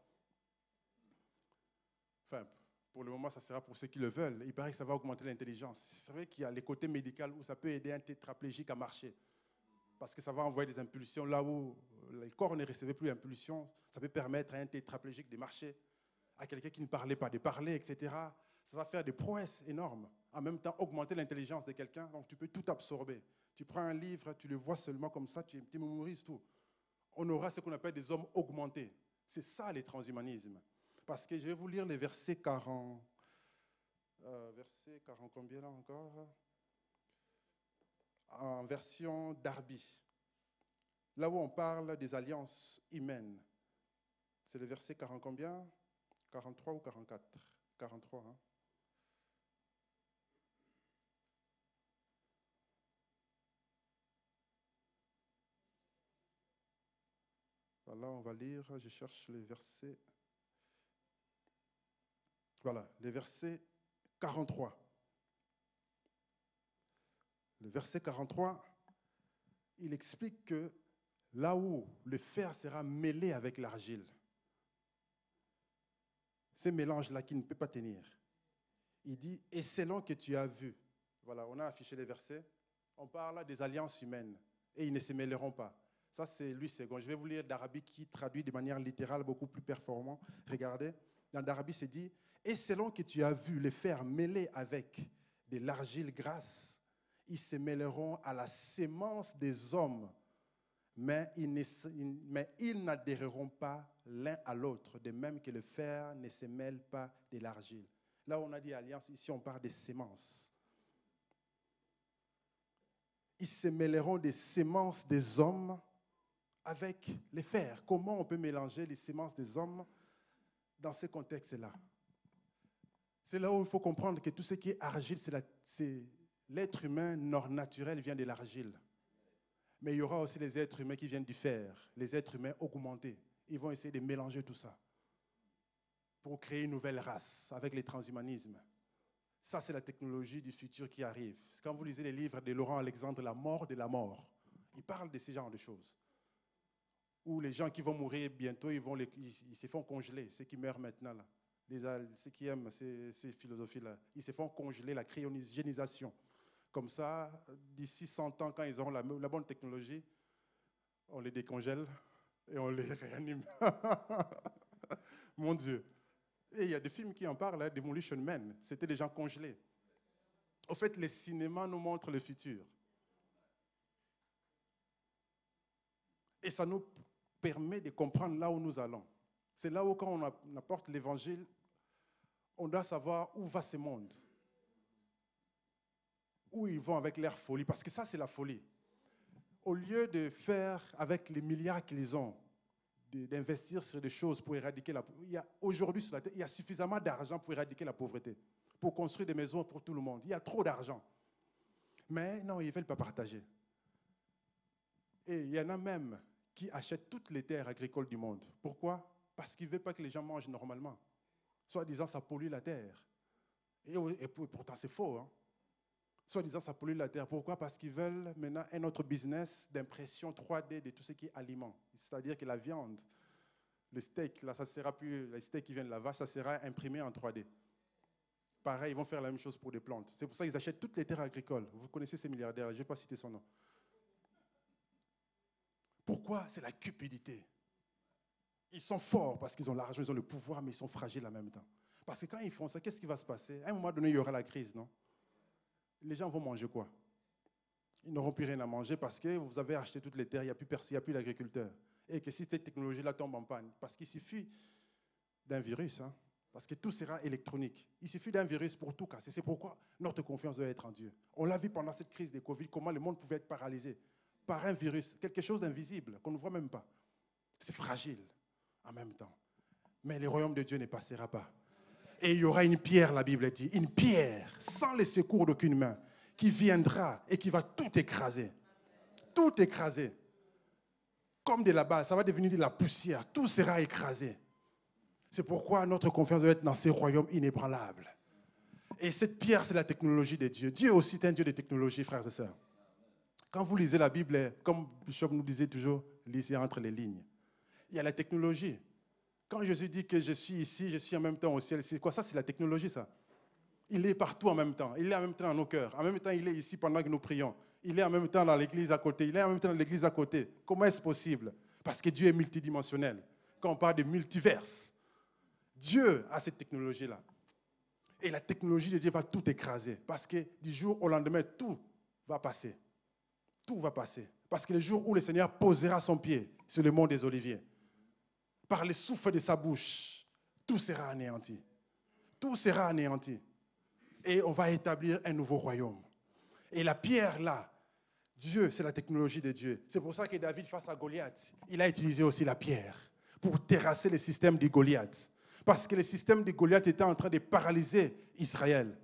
Enfin, pour le moment, ça sera pour ceux qui le veulent. Il paraît que ça va augmenter l'intelligence. Vous savez qu'il y a les côtés médicaux où ça peut aider un tétraplégique à marcher. Parce que ça va envoyer des impulsions là où le corps ne recevait plus d'impulsions. Ça peut permettre à un tétraplégique de marcher, à quelqu'un qui ne parlait pas de parler, etc. Ça va faire des prouesses énormes. En même temps, augmenter l'intelligence de quelqu'un. Donc, tu peux tout absorber. Tu prends un livre, tu le vois seulement comme ça, tu, mémorises tout. On aura ce qu'on appelle des hommes augmentés. C'est ça les transhumanismes. Parce que je vais vous lire les versets 40. Euh, verset 40 combien là encore? En version Darby. Là où on parle des alliances humaines. C'est le verset 40 combien? 43 ou 44 43. Hein? Voilà, on va lire, je cherche les versets. Voilà, les versets 43. Le verset 43, il explique que là où le fer sera mêlé avec l'argile, ce mélange-là qui ne peut pas tenir, il dit, et selon que tu as vu, voilà, on a affiché les versets, on parle des alliances humaines, et ils ne se mêleront pas. Ça, c'est Louis II. Je vais vous lire d'Arabie qui traduit de manière littérale beaucoup plus performant. Regardez, dans d'Arabie, c'est dit Et selon que tu as vu les fer mêlés avec de l'argile grasse, ils se mêleront à la sémence des hommes, mais ils n'adhéreront pas l'un à l'autre, de même que le fer ne se mêle pas de l'argile. Là, on a dit alliance, ici, on parle des sémences. Ils se mêleront des sémences des hommes avec les fers. Comment on peut mélanger les semences des hommes dans ce contexte-là? C'est là où il faut comprendre que tout ce qui est argile, c'est l'être humain nord naturel vient de l'argile. Mais il y aura aussi les êtres humains qui viennent du fer, les êtres humains augmentés. Ils vont essayer de mélanger tout ça pour créer une nouvelle race avec les transhumanismes. Ça, c'est la technologie du futur qui arrive. Quand vous lisez les livres de Laurent Alexandre, La mort de la mort, il parle de ce genre de choses où les gens qui vont mourir bientôt, ils, se font congeler, ceux qui meurent maintenant, ceux qui aiment ces, ces philosophies-là, ils se font congeler, la cryogénisation. Comme ça, d'ici 100 ans, quand ils auront la, bonne technologie, on les décongèle et on les réanime. Mon Dieu. Et il y a des films qui en parlent, hein, Demolition Man, c'était des gens congelés. Au fait, le cinéma nous montre le futur. Et ça nous permet de comprendre là où nous allons. C'est là où quand on apporte l'évangile, on doit savoir où va ce monde. Où ils vont avec leur folie, parce que ça c'est la folie. Au lieu de faire avec les milliards qu'ils ont, d'investir sur des choses pour éradiquer la pauvreté. Aujourd'hui sur la terre, il y a suffisamment d'argent pour éradiquer la pauvreté, pour construire des maisons pour tout le monde. Il y a trop d'argent. Mais non, ils ne veulent pas partager. Et il y en a même qui achète toutes les terres agricoles du monde. Pourquoi? Parce qu'il ne veut pas que les gens mangent normalement. Soit disant ça pollue la terre. Et, pourtant c'est faux. Hein? Soit disant ça pollue la terre. Pourquoi? Parce qu'ils veulent maintenant un autre business d'impression 3D de tout ce qui est aliment. C'est-à-dire que la viande, les steaks, là, ça sera plus, les steaks qui viennent de la vache, ça sera imprimé en 3D. Pareil, ils vont faire la même chose pour des plantes. C'est pour ça qu'ils achètent toutes les terres agricoles. Vous connaissez ces milliardaires, je ne vais pas citer son nom. Pourquoi? C'est la cupidité. Ils sont forts parce qu'ils ont l'argent, ils ont le pouvoir, mais ils sont fragiles en même temps. Parce que quand ils font ça, qu'est-ce qui va se passer? À un moment donné, il y aura la crise, non? Les gens vont manger quoi? Ils n'auront plus rien à manger parce que vous avez acheté toutes les terres, il n'y a plus personne, il n'y a plus d'agriculteurs. Et que si cette technologie-là tombe en panne, parce qu'il suffit d'un virus, hein, parce que tout sera électronique. Il suffit d'un virus pour tout casser. C'est pourquoi notre confiance doit être en Dieu. On l'a vu pendant cette crise de Covid, comment le monde pouvait être paralysé par un virus, quelque chose d'invisible qu'on ne voit même pas. C'est fragile en même temps. Mais le royaume de Dieu ne passera pas. Et il y aura une pierre, la Bible dit, une pierre sans le secours d'aucune main qui viendra et qui va tout écraser. Tout écraser. Comme de la balle, ça va devenir de la poussière. Tout sera écrasé. C'est pourquoi notre confiance doit être dans ces royaumes inébranlables. Et cette pierre, c'est la technologie de Dieu. Dieu aussi est un Dieu de technologie, frères et sœurs. Quand vous lisez la Bible, comme Bishop nous disait toujours, lisez entre les lignes. Il y a la technologie. Quand Jésus dit que je suis ici, je suis en même temps au ciel, c'est quoi ça? C'est la technologie, ça. Il est partout en même temps. Il est en même temps dans nos cœurs. En même temps, il est ici pendant que nous prions. Il est en même temps dans l'église à côté. Il est en même temps dans l'église à côté. Comment est-ce possible? Parce que Dieu est multidimensionnel. Quand on parle de multiverse, Dieu a cette technologie-là. Et la technologie de Dieu va tout écraser. Parce que du jour au lendemain, tout va passer. Tout va passer. Parce que le jour où le Seigneur posera son pied sur le mont des Oliviers, par le souffle de sa bouche, tout sera anéanti. Tout sera anéanti. Et on va établir un nouveau royaume. Et la pierre là, Dieu, c'est la technologie de Dieu. C'est pour ça que David, face à Goliath, il a utilisé aussi la pierre pour terrasser le système de Goliath. Parce que le système de Goliath était en train de paralyser Israël.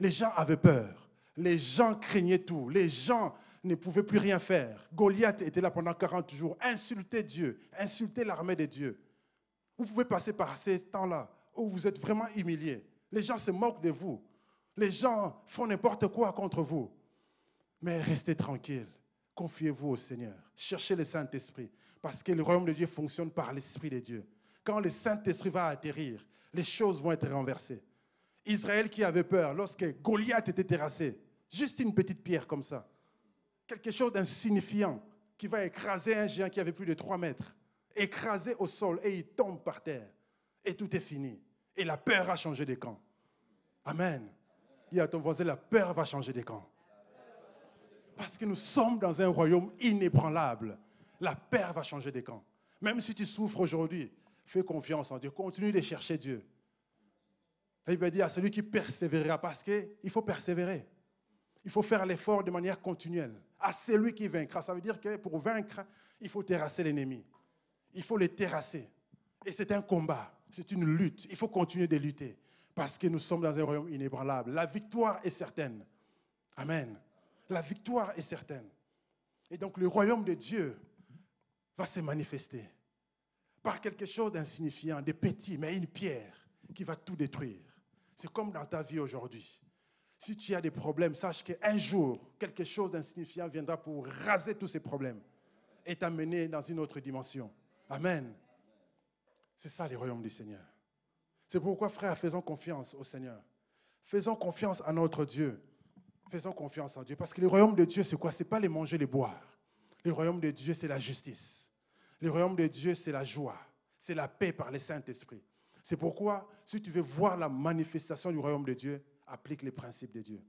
Les gens avaient peur. Les gens craignaient tout. Les gens ne pouvaient plus rien faire. Goliath était là pendant 40 jours, insulter Dieu, insulter l'armée de Dieu. Vous pouvez passer par ces temps-là où vous êtes vraiment humilié. Les gens se moquent de vous. Les gens font n'importe quoi contre vous. Mais restez tranquille. Confiez-vous au Seigneur. Cherchez le Saint-Esprit. Parce que le royaume de Dieu fonctionne par l'Esprit de Dieu. Quand le Saint-Esprit va atterrir, les choses vont être renversées. Israël qui avait peur lorsque Goliath était terrassé, juste une petite pierre comme ça, quelque chose d'insignifiant qui va écraser un géant qui avait plus de 3 mètres, écraser au sol et il tombe par terre. Et tout est fini. Et la peur a changé de camp. Amen. Dis à ton voisin, la peur va changer de camp. Parce que nous sommes dans un royaume inébranlable. La peur va changer de camp. Même si tu souffres aujourd'hui, fais confiance en Dieu. Continue de chercher Dieu. La Bible dit à celui qui persévérera, parce qu'il faut persévérer. Il faut faire l'effort de manière continuelle. À celui qui vaincra. Ça veut dire que pour vaincre, il faut terrasser l'ennemi. Il faut le terrasser. Et c'est un combat, c'est une lutte. Il faut continuer de lutter parce que nous sommes dans un royaume inébranlable. La victoire est certaine. Amen. La victoire est certaine. Et donc le royaume de Dieu va se manifester par quelque chose d'insignifiant, de petit, mais une pierre qui va tout détruire. C'est comme dans ta vie aujourd'hui. Si tu as des problèmes, sache qu'un jour, quelque chose d'insignifiant viendra pour raser tous ces problèmes et t'amener dans une autre dimension. Amen. C'est ça le royaume du Seigneur. C'est pourquoi, frère, faisons confiance au Seigneur. Faisons confiance à notre Dieu. Faisons confiance en Dieu. Parce que le royaume de Dieu, c'est quoi? Ce n'est pas les manger, les boire. Le royaume de Dieu, c'est la justice. Le royaume de Dieu, c'est la joie. C'est la paix par le Saint-Esprit. C'est pourquoi, si tu veux voir la manifestation du royaume de Dieu, applique les principes de Dieu.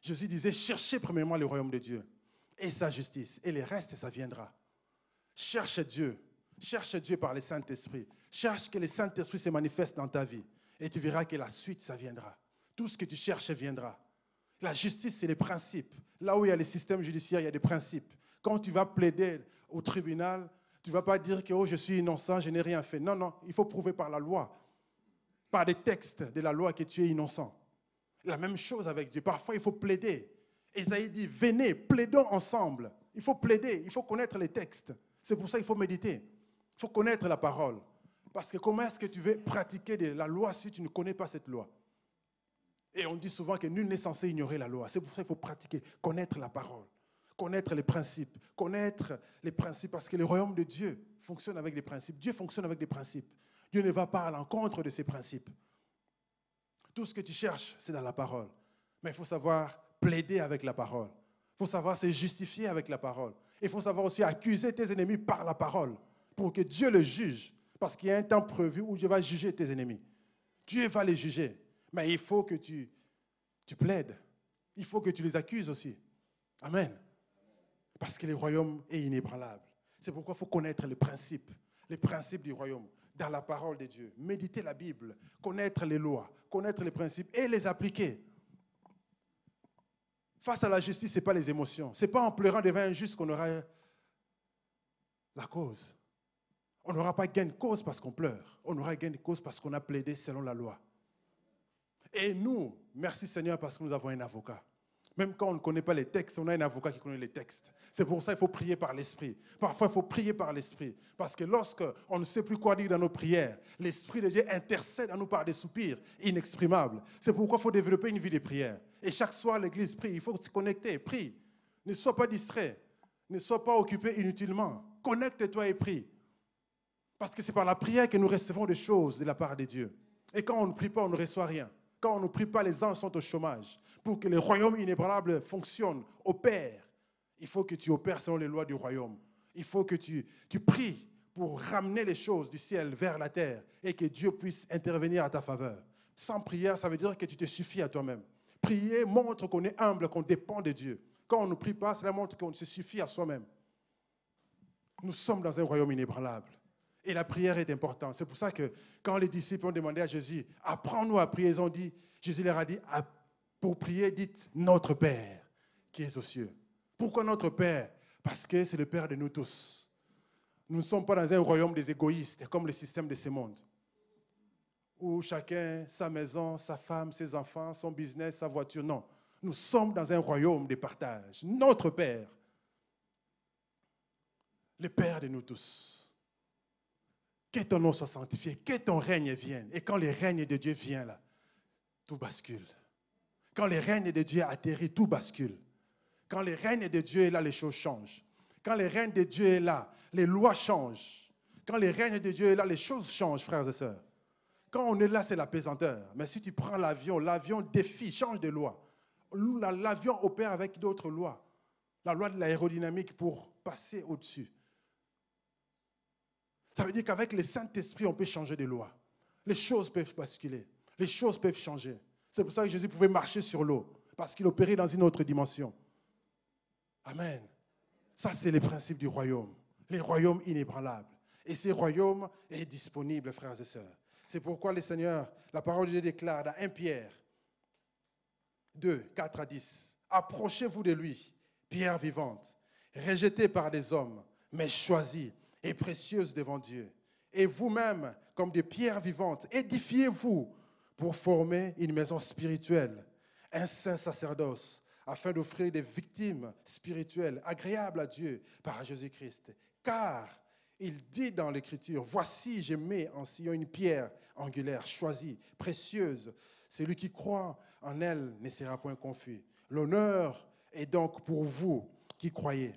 Jésus disait, cherchez premièrement le royaume de Dieu et sa justice, et le reste, ça viendra. Cherche Dieu, cherche Dieu par le Saint-Esprit. Cherche que le Saint-Esprit se manifeste dans ta vie. Et tu verras que la suite, ça viendra. Tout ce que tu cherches viendra. La justice, c'est les principes. Là où il y a le système judiciaire, il y a des principes. Quand tu vas plaider au tribunal, tu ne vas pas dire que oh, je suis innocent, je n'ai rien fait. Non, non, il faut prouver par la loi, par des textes de la loi que tu es innocent. La même chose avec Dieu. Parfois, il faut plaider. Esaïe dit, venez, plaidons ensemble. Il faut plaider, il faut connaître les textes. C'est pour ça qu'il faut méditer. Il faut connaître la parole. Parce que comment est-ce que tu veux pratiquer la loi si tu ne connais pas cette loi? Et on dit souvent que nul n'est censé ignorer la loi. C'est pour ça qu'il faut pratiquer, connaître la parole, connaître les principes, connaître les principes, parce que le royaume de Dieu fonctionne avec des principes. Dieu fonctionne avec des principes. Dieu ne va pas à l'encontre de ses principes. Tout ce que tu cherches, c'est dans la parole. Mais il faut savoir plaider avec la parole. Il faut savoir se justifier avec la parole. Il faut savoir aussi accuser tes ennemis par la parole pour que Dieu le juge parce qu'il y a un temps prévu où Dieu va juger tes ennemis. Dieu va les juger. Mais il faut que tu, tu plaides. Il faut que tu les accuses aussi. Amen. Parce que le royaume est inébranlable. C'est pourquoi il faut connaître les principes, les principes du royaume dans la parole de Dieu. Méditer la Bible, connaître les lois, connaître les principes et les appliquer. Face à la justice, ce n'est pas les émotions. Ce n'est pas en pleurant devant un juste qu'on aura la cause. On n'aura pas gain de cause parce qu'on pleure. On aura gain de cause parce qu'on a plaidé selon la loi. Et nous, merci Seigneur parce que nous avons un avocat. Même quand on ne connaît pas les textes, on a un avocat qui connaît les textes. C'est pour ça qu'il faut prier par l'Esprit. Parfois, il faut prier par l'Esprit. Parce que lorsqu'on ne sait plus quoi dire dans nos prières, l'Esprit de Dieu intercède à nous par des soupirs inexprimables. C'est pourquoi il faut développer une vie de prière. Et chaque soir, l'Église prie. Il faut se connecter, prie. Ne sois pas distrait. Ne sois pas occupé inutilement. Connecte-toi et prie. Parce que c'est par la prière que nous recevons des choses de la part de Dieu. Et quand on ne prie pas, on ne reçoit rien. Quand on ne prie pas, les anges sont au chômage. Pour que le royaume inébranlable fonctionne, opère, il faut que tu opères selon les lois du royaume. Il faut que tu, pries pour ramener les choses du ciel vers la terre et que Dieu puisse intervenir à ta faveur. Sans prière, ça veut dire que tu te suffis à toi-même. Prier montre qu'on est humble, qu'on dépend de Dieu. Quand on ne prie pas, cela montre qu'on se suffit à soi-même. Nous sommes dans un royaume inébranlable. Et la prière est importante. C'est pour ça que quand les disciples ont demandé à Jésus, apprends-nous à prier, ils ont dit, Jésus leur a dit, pour prier, dites notre Père qui est aux cieux. Pourquoi notre Père? Parce que c'est le Père de nous tous. Nous ne sommes pas dans un royaume des égoïstes, comme le système de ce monde, où chacun, sa maison, sa femme, ses enfants, son business, sa voiture. Non, nous sommes dans un royaume de partage. Notre Père, le Père de nous tous. Que ton nom soit sanctifié, que ton règne vienne. Et quand le règne de Dieu vient là, tout bascule. Quand le règne de Dieu atterrit, tout bascule. Quand le règne de Dieu est là, les choses changent. Quand le règne de Dieu est là, les lois changent. Quand le règne de Dieu est là, les choses changent, frères et sœurs. Quand on est là, c'est la pesanteur. Mais si tu prends l'avion, l'avion défie, change de loi. L'avion opère avec d'autres lois. La loi de l'aérodynamique pour passer au-dessus. Ça veut dire qu'avec le Saint-Esprit, on peut changer de loi. Les choses peuvent basculer. Les choses peuvent changer. C'est pour ça que Jésus pouvait marcher sur l'eau, parce qu'il opérait dans une autre dimension. Amen. Ça, c'est le principe du royaume. Les royaumes inébranlables. Et ces royaumes est disponible, frères et sœurs. C'est pourquoi le Seigneur, la parole de Dieu déclare dans 1 Pierre 2, 4 à 10, Approchez-vous de lui, pierre vivante, rejetée par des hommes, mais choisie et précieuse devant Dieu. Et vous-même, comme des pierres vivantes, édifiez-vous pour former une maison spirituelle, un saint sacerdoce, afin d'offrir des victimes spirituelles agréables à Dieu par Jésus-Christ. Car il dit dans l'Écriture, Voici, je mets en Sion une pierre angulaire, choisie, précieuse. Celui qui croit en elle ne sera point confus. L'honneur est donc pour vous qui croyez.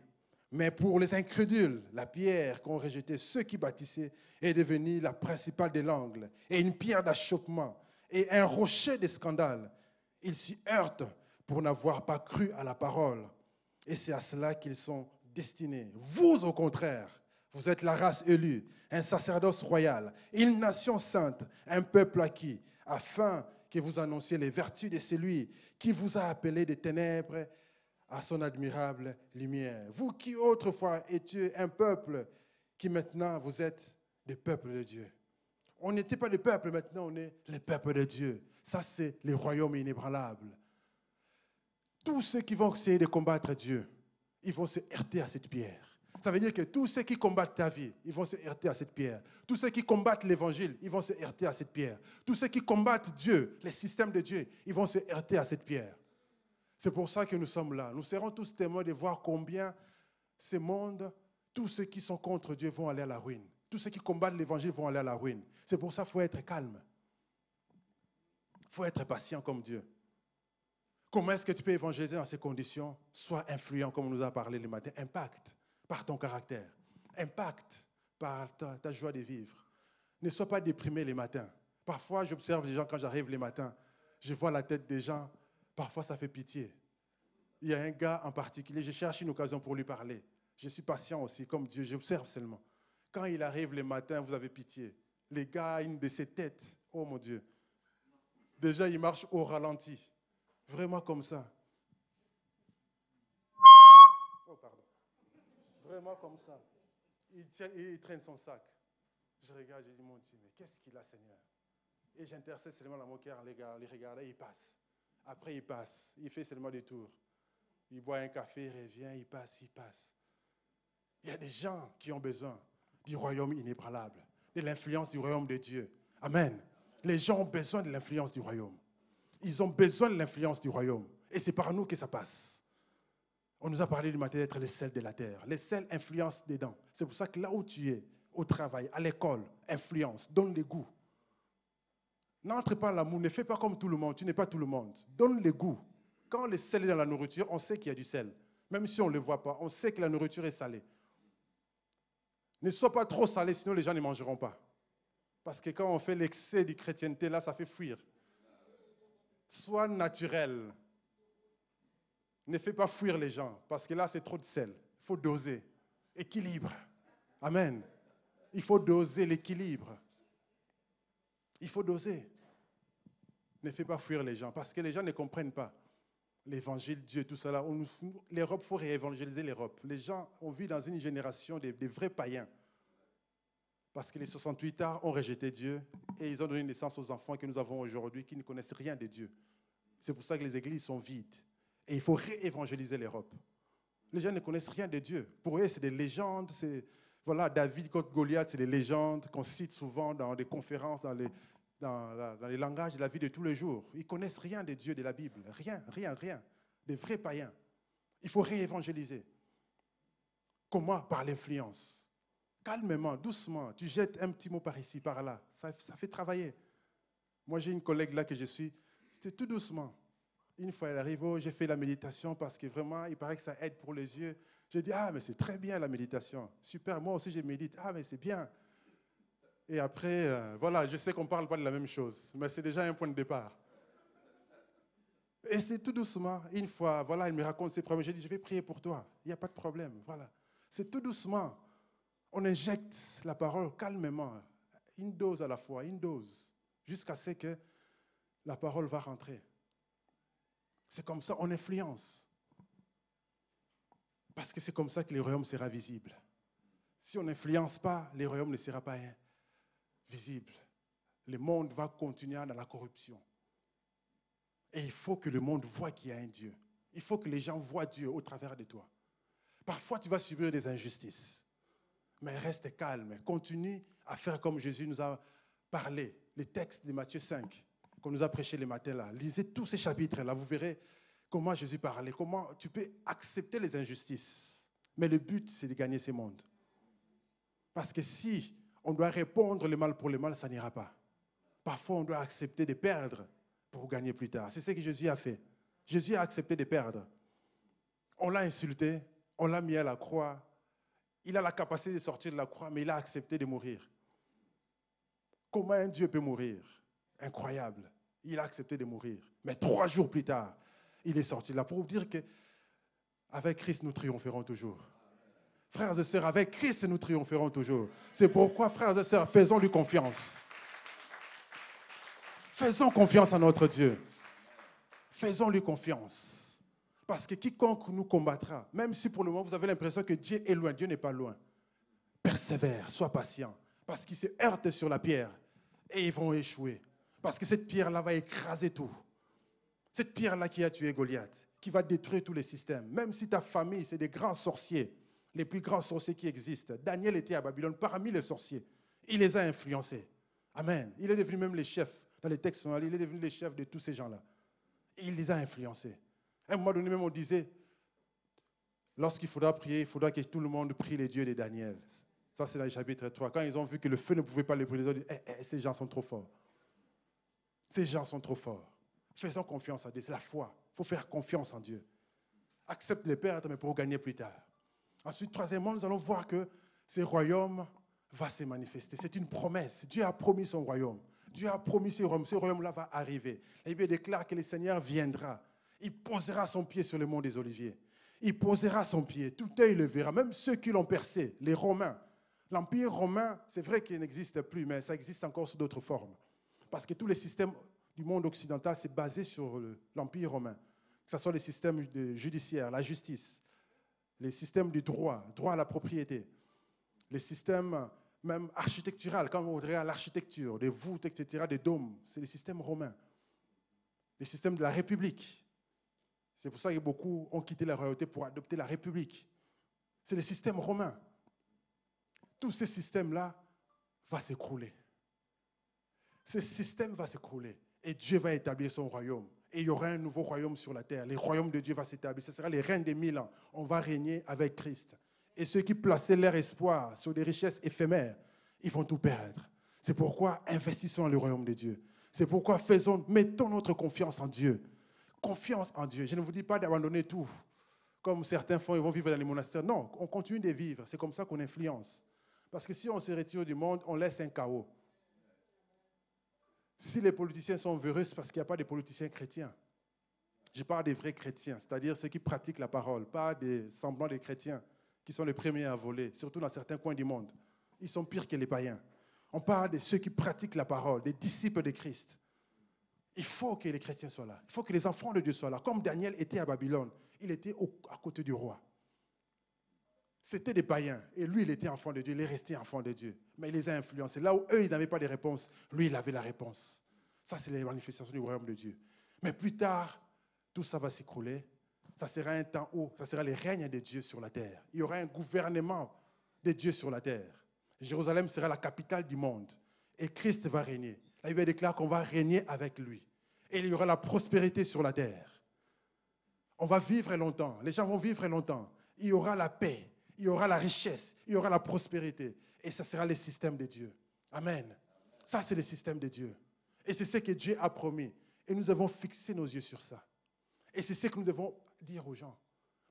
Mais pour les incrédules, la pierre qu'ont rejetée ceux qui bâtissaient est devenue la principale de l'angle et une pierre d'achoppement et un rocher de scandale. Ils s'y heurtent pour n'avoir pas cru à la parole. Et c'est à cela qu'ils sont destinés. Vous, au contraire, vous êtes la race élue, un sacerdoce royal, une nation sainte, un peuple acquis, afin que vous annonciez les vertus de celui qui vous a appelé des ténèbres à son admirable lumière. Vous qui autrefois étiez un peuple, qui maintenant vous êtes des peuples de Dieu. On n'était pas des peuples, maintenant on est les peuples de Dieu. Ça, c'est le royaume inébranlable. Tous ceux qui vont essayer de combattre Dieu, ils vont se heurter à cette pierre. Ça veut dire que tous ceux qui combattent ta vie, ils vont se heurter à cette pierre. Tous ceux qui combattent l'évangile, ils vont se heurter à cette pierre. Tous ceux qui combattent Dieu, les systèmes de Dieu, ils vont se heurter à cette pierre. C'est pour ça que nous sommes là. Nous serons tous témoins de voir combien ce monde, tous ceux qui sont contre Dieu vont aller à la ruine. Tous ceux qui combattent l'évangile vont aller à la ruine. C'est pour ça qu'il faut être calme. Il faut être patient comme Dieu. Comment est-ce que tu peux évangéliser dans ces conditions? Sois influent, comme on nous a parlé le matin. Impact par ton caractère. Impact par ta, joie de vivre. Ne sois pas déprimé les matins. Parfois, j'observe les gens quand j'arrive les matins. Je vois la tête des gens Parfois, ça fait pitié. Il y a un gars en particulier, je cherche une occasion pour lui parler. Je suis patient aussi, comme Dieu, j'observe seulement. Quand il arrive le matin, vous avez pitié. Les gars, une de ses têtes, oh mon Dieu. Déjà, il marche au ralenti. Vraiment comme ça. Oh, pardon. Vraiment comme ça. Il, il traîne son sac. Je regarde, je dis, mon Dieu, mais qu'est-ce qu'il a, Seigneur? Et j'intercède seulement dans mon cœur, les gars, les regarde et il passe. Après, il passe. Il fait seulement des tours. Il boit un café, il revient, il passe, il passe. Il y a des gens qui ont besoin du royaume inébranlable, de l'influence du royaume de Dieu. Amen. Les gens ont besoin de l'influence du royaume. Ils ont besoin de l'influence du royaume. Et c'est par nous que ça passe. On nous a parlé du matin d'être les sels de la terre. Les sels influencent dedans. C'est pour ça que là où tu es, au travail, à l'école, influence, donne les goûts. N'entre pas l'amour, ne fais pas comme tout le monde, tu n'es pas tout le monde. Donne le goût. Quand le sel est dans la nourriture, on sait qu'il y a du sel. Même si on ne le voit pas, on sait que la nourriture est salée. Ne sois pas trop salé, sinon les gens ne mangeront pas. Parce que quand on fait l'excès de chrétienté, là, ça fait fuir. Sois naturel. Ne fais pas fuir les gens, parce que là, c'est trop de sel. Il faut doser. Équilibre. Amen. Il faut doser l'équilibre. Il faut doser. Ne fais pas fuir les gens, parce que les gens ne comprennent pas l'évangile, Dieu, tout cela. L'Europe, il faut réévangéliser l'Europe. Les gens, on vit dans une génération des, vrais païens. Parce que les 68 ans ont rejeté Dieu et ils ont donné naissance aux enfants que nous avons aujourd'hui qui ne connaissent rien de Dieu. C'est pour ça que les églises sont vides. Et il faut réévangéliser l'Europe. Les gens ne connaissent rien de Dieu. Pour eux, c'est des légendes. C'est, voilà, David contre Goliath, c'est des légendes qu'on cite souvent dans des conférences, dans les, dans, les langages de la vie de tous les jours. Ils connaissent rien de Dieu, de la Bible. Rien, rien, rien. Des vrais païens. Il faut réévangéliser. Comment? Par l'influence. Calmement, doucement. Tu jettes un petit mot par ici, par là. Ça, ça fait travailler. Moi, j'ai une collègue là que je suis. C'était tout doucement. Une fois elle arrive, oh, j'ai fait la méditation parce que vraiment, il paraît que ça aide pour les yeux. J'ai dit, ah, mais c'est très bien la méditation. Super, moi aussi, je médite. Ah, mais c'est bien. Et après, euh, voilà, je sais qu'on ne parle pas de la même chose, mais c'est déjà un point de départ. Et c'est tout doucement. Une fois, voilà, il me raconte ses problèmes. J'ai dit, je vais prier pour toi. Il n'y a pas de problème. Voilà. C'est tout doucement. On injecte la parole calmement, une dose à la fois, une dose, jusqu'à ce que la parole va rentrer. C'est comme ça, on influence. Parce que c'est comme ça que le royaume sera visible. Si on n'influence pas, le royaume ne sera pas visible. Le monde va continuer dans la corruption. Et il faut que le monde voit qu'il y a un Dieu. Il faut que les gens voient Dieu au travers de toi. Parfois, tu vas subir des injustices. Mais reste calme. Continue à faire comme Jésus nous a parlé. Les textes de Matthieu 5 qu'on nous a prêché les matins là. Lisez tous ces chapitres-là. Vous verrez comment Jésus parlait. Comment tu peux accepter les injustices. Mais le but, c'est de gagner ce monde. Parce que si on doit répondre le mal pour le mal, ça n'ira pas. Parfois, on doit accepter de perdre pour gagner plus tard. C'est ce que Jésus a fait. Jésus a accepté de perdre. On l'a insulté, on l'a mis à la croix. Il a la capacité de sortir de la croix, mais il a accepté de mourir. Comment un Dieu peut mourir? Incroyable. Il a accepté de mourir. Mais trois jours plus tard, il est sorti là pour vous dire que avec Christ, nous triompherons toujours. Frères et sœurs, avec Christ, nous triompherons toujours. C'est pourquoi, frères et sœurs, faisons-lui confiance. Faisons confiance à notre Dieu. Faisons-lui confiance. Parce que quiconque nous combattra, même si pour le moment vous avez l'impression que Dieu est loin, Dieu n'est pas loin, persévère, sois patient. Parce qu'ils se heurtent sur la pierre et ils vont échouer. Parce que cette pierre-là va écraser tout. Cette pierre-là qui a tué Goliath, qui va détruire tous les systèmes. Même si ta famille, c'est des grands sorciers, les plus grands sorciers qui existent. Daniel était à Babylone parmi les sorciers. Il les a influencés. Amen. Il est devenu même le chef. Dans les textes, il est devenu le chef de tous ces gens-là. Il les a influencés. Un moment donné, même, on disait, lorsqu'il faudra prier, il faudra que tout le monde prie les dieux de Daniel. Ça, c'est dans le chapitre 3. Quand ils ont vu que le feu ne pouvait pas les brûler, ils ont dit, eh, eh, ces gens sont trop forts. Ces gens sont trop forts. Faisons confiance à Dieu. C'est la foi. Il faut faire confiance en Dieu. Accepte les pertes, mais pour gagner plus tard. Ensuite, troisièmement, nous allons voir que ce royaume va se manifester. C'est une promesse. Dieu a promis son royaume. Dieu a promis ce royaume. Ce royaume-là va arriver. La Bible déclare que le Seigneur viendra. Il posera son pied sur le mont des Oliviers. Il posera son pied. Tout œil le verra. Même ceux qui l'ont percé, les Romains. L'Empire romain, c'est vrai qu'il n'existe plus, mais ça existe encore sous d'autres formes. Parce que tous les systèmes du monde occidental, c'est basé sur l'Empire romain. Que ce soit le système judiciaire, la justice, les systèmes du droit, droit à la propriété, les systèmes même architectural, quand vous à l'architecture, des voûtes, etc., des dômes, c'est les systèmes romains. Les systèmes de la République. C'est pour ça que beaucoup ont quitté la royauté pour adopter la République. C'est les systèmes romains. Tous ces systèmes-là vont s'écrouler. Ce système va s'écrouler et Dieu va établir son royaume et il y aura un nouveau royaume sur la terre. Le royaume de Dieu va s'établir. Ce sera les règne des mille ans. On va régner avec Christ. Et ceux qui plaçaient leur espoir sur des richesses éphémères, ils vont tout perdre. C'est pourquoi investissons dans le royaume de Dieu. C'est pourquoi faisons, mettons notre confiance en Dieu. Confiance en Dieu. Je ne vous dis pas d'abandonner tout. Comme certains font, ils vont vivre dans les monastères. Non, on continue de vivre. C'est comme ça qu'on influence. Parce que si on se retire du monde, on laisse un chaos. Si les politiciens sont véreux, c'est parce qu'il n'y a pas de politiciens chrétiens. Je parle des vrais chrétiens, c'est-à-dire ceux qui pratiquent la parole, pas des semblants de chrétiens qui sont les premiers à voler, surtout dans certains coins du monde. Ils sont pires que les païens. On parle de ceux qui pratiquent la parole, des disciples de Christ. Il faut que les chrétiens soient là. Il faut que les enfants de Dieu soient là. Comme Daniel était à Babylone, il était à côté du roi. C'était des païens. Et lui, il était enfant de Dieu. Il est resté enfant de Dieu. Mais il les a influencés. Là où eux, ils n'avaient pas de réponse, lui, il avait la réponse. Ça, c'est les manifestations du royaume de Dieu. Mais plus tard, tout ça va s'écrouler. Ça sera un temps où ça sera le règne de Dieu sur la terre. Il y aura un gouvernement de Dieu sur la terre. Jérusalem sera la capitale du monde. Et Christ va régner. La Bible déclare qu'on va régner avec lui. Et il y aura la prospérité sur la terre. On va vivre longtemps. Les gens vont vivre longtemps. Il y aura la paix. Il y aura la richesse. Il y aura la prospérité. Et ça sera le système de Dieu. Amen. Ça, c'est le système de Dieu. Et c'est ce que Dieu a promis. Et nous avons fixé nos yeux sur ça. Et c'est ce que nous devons dire aux gens.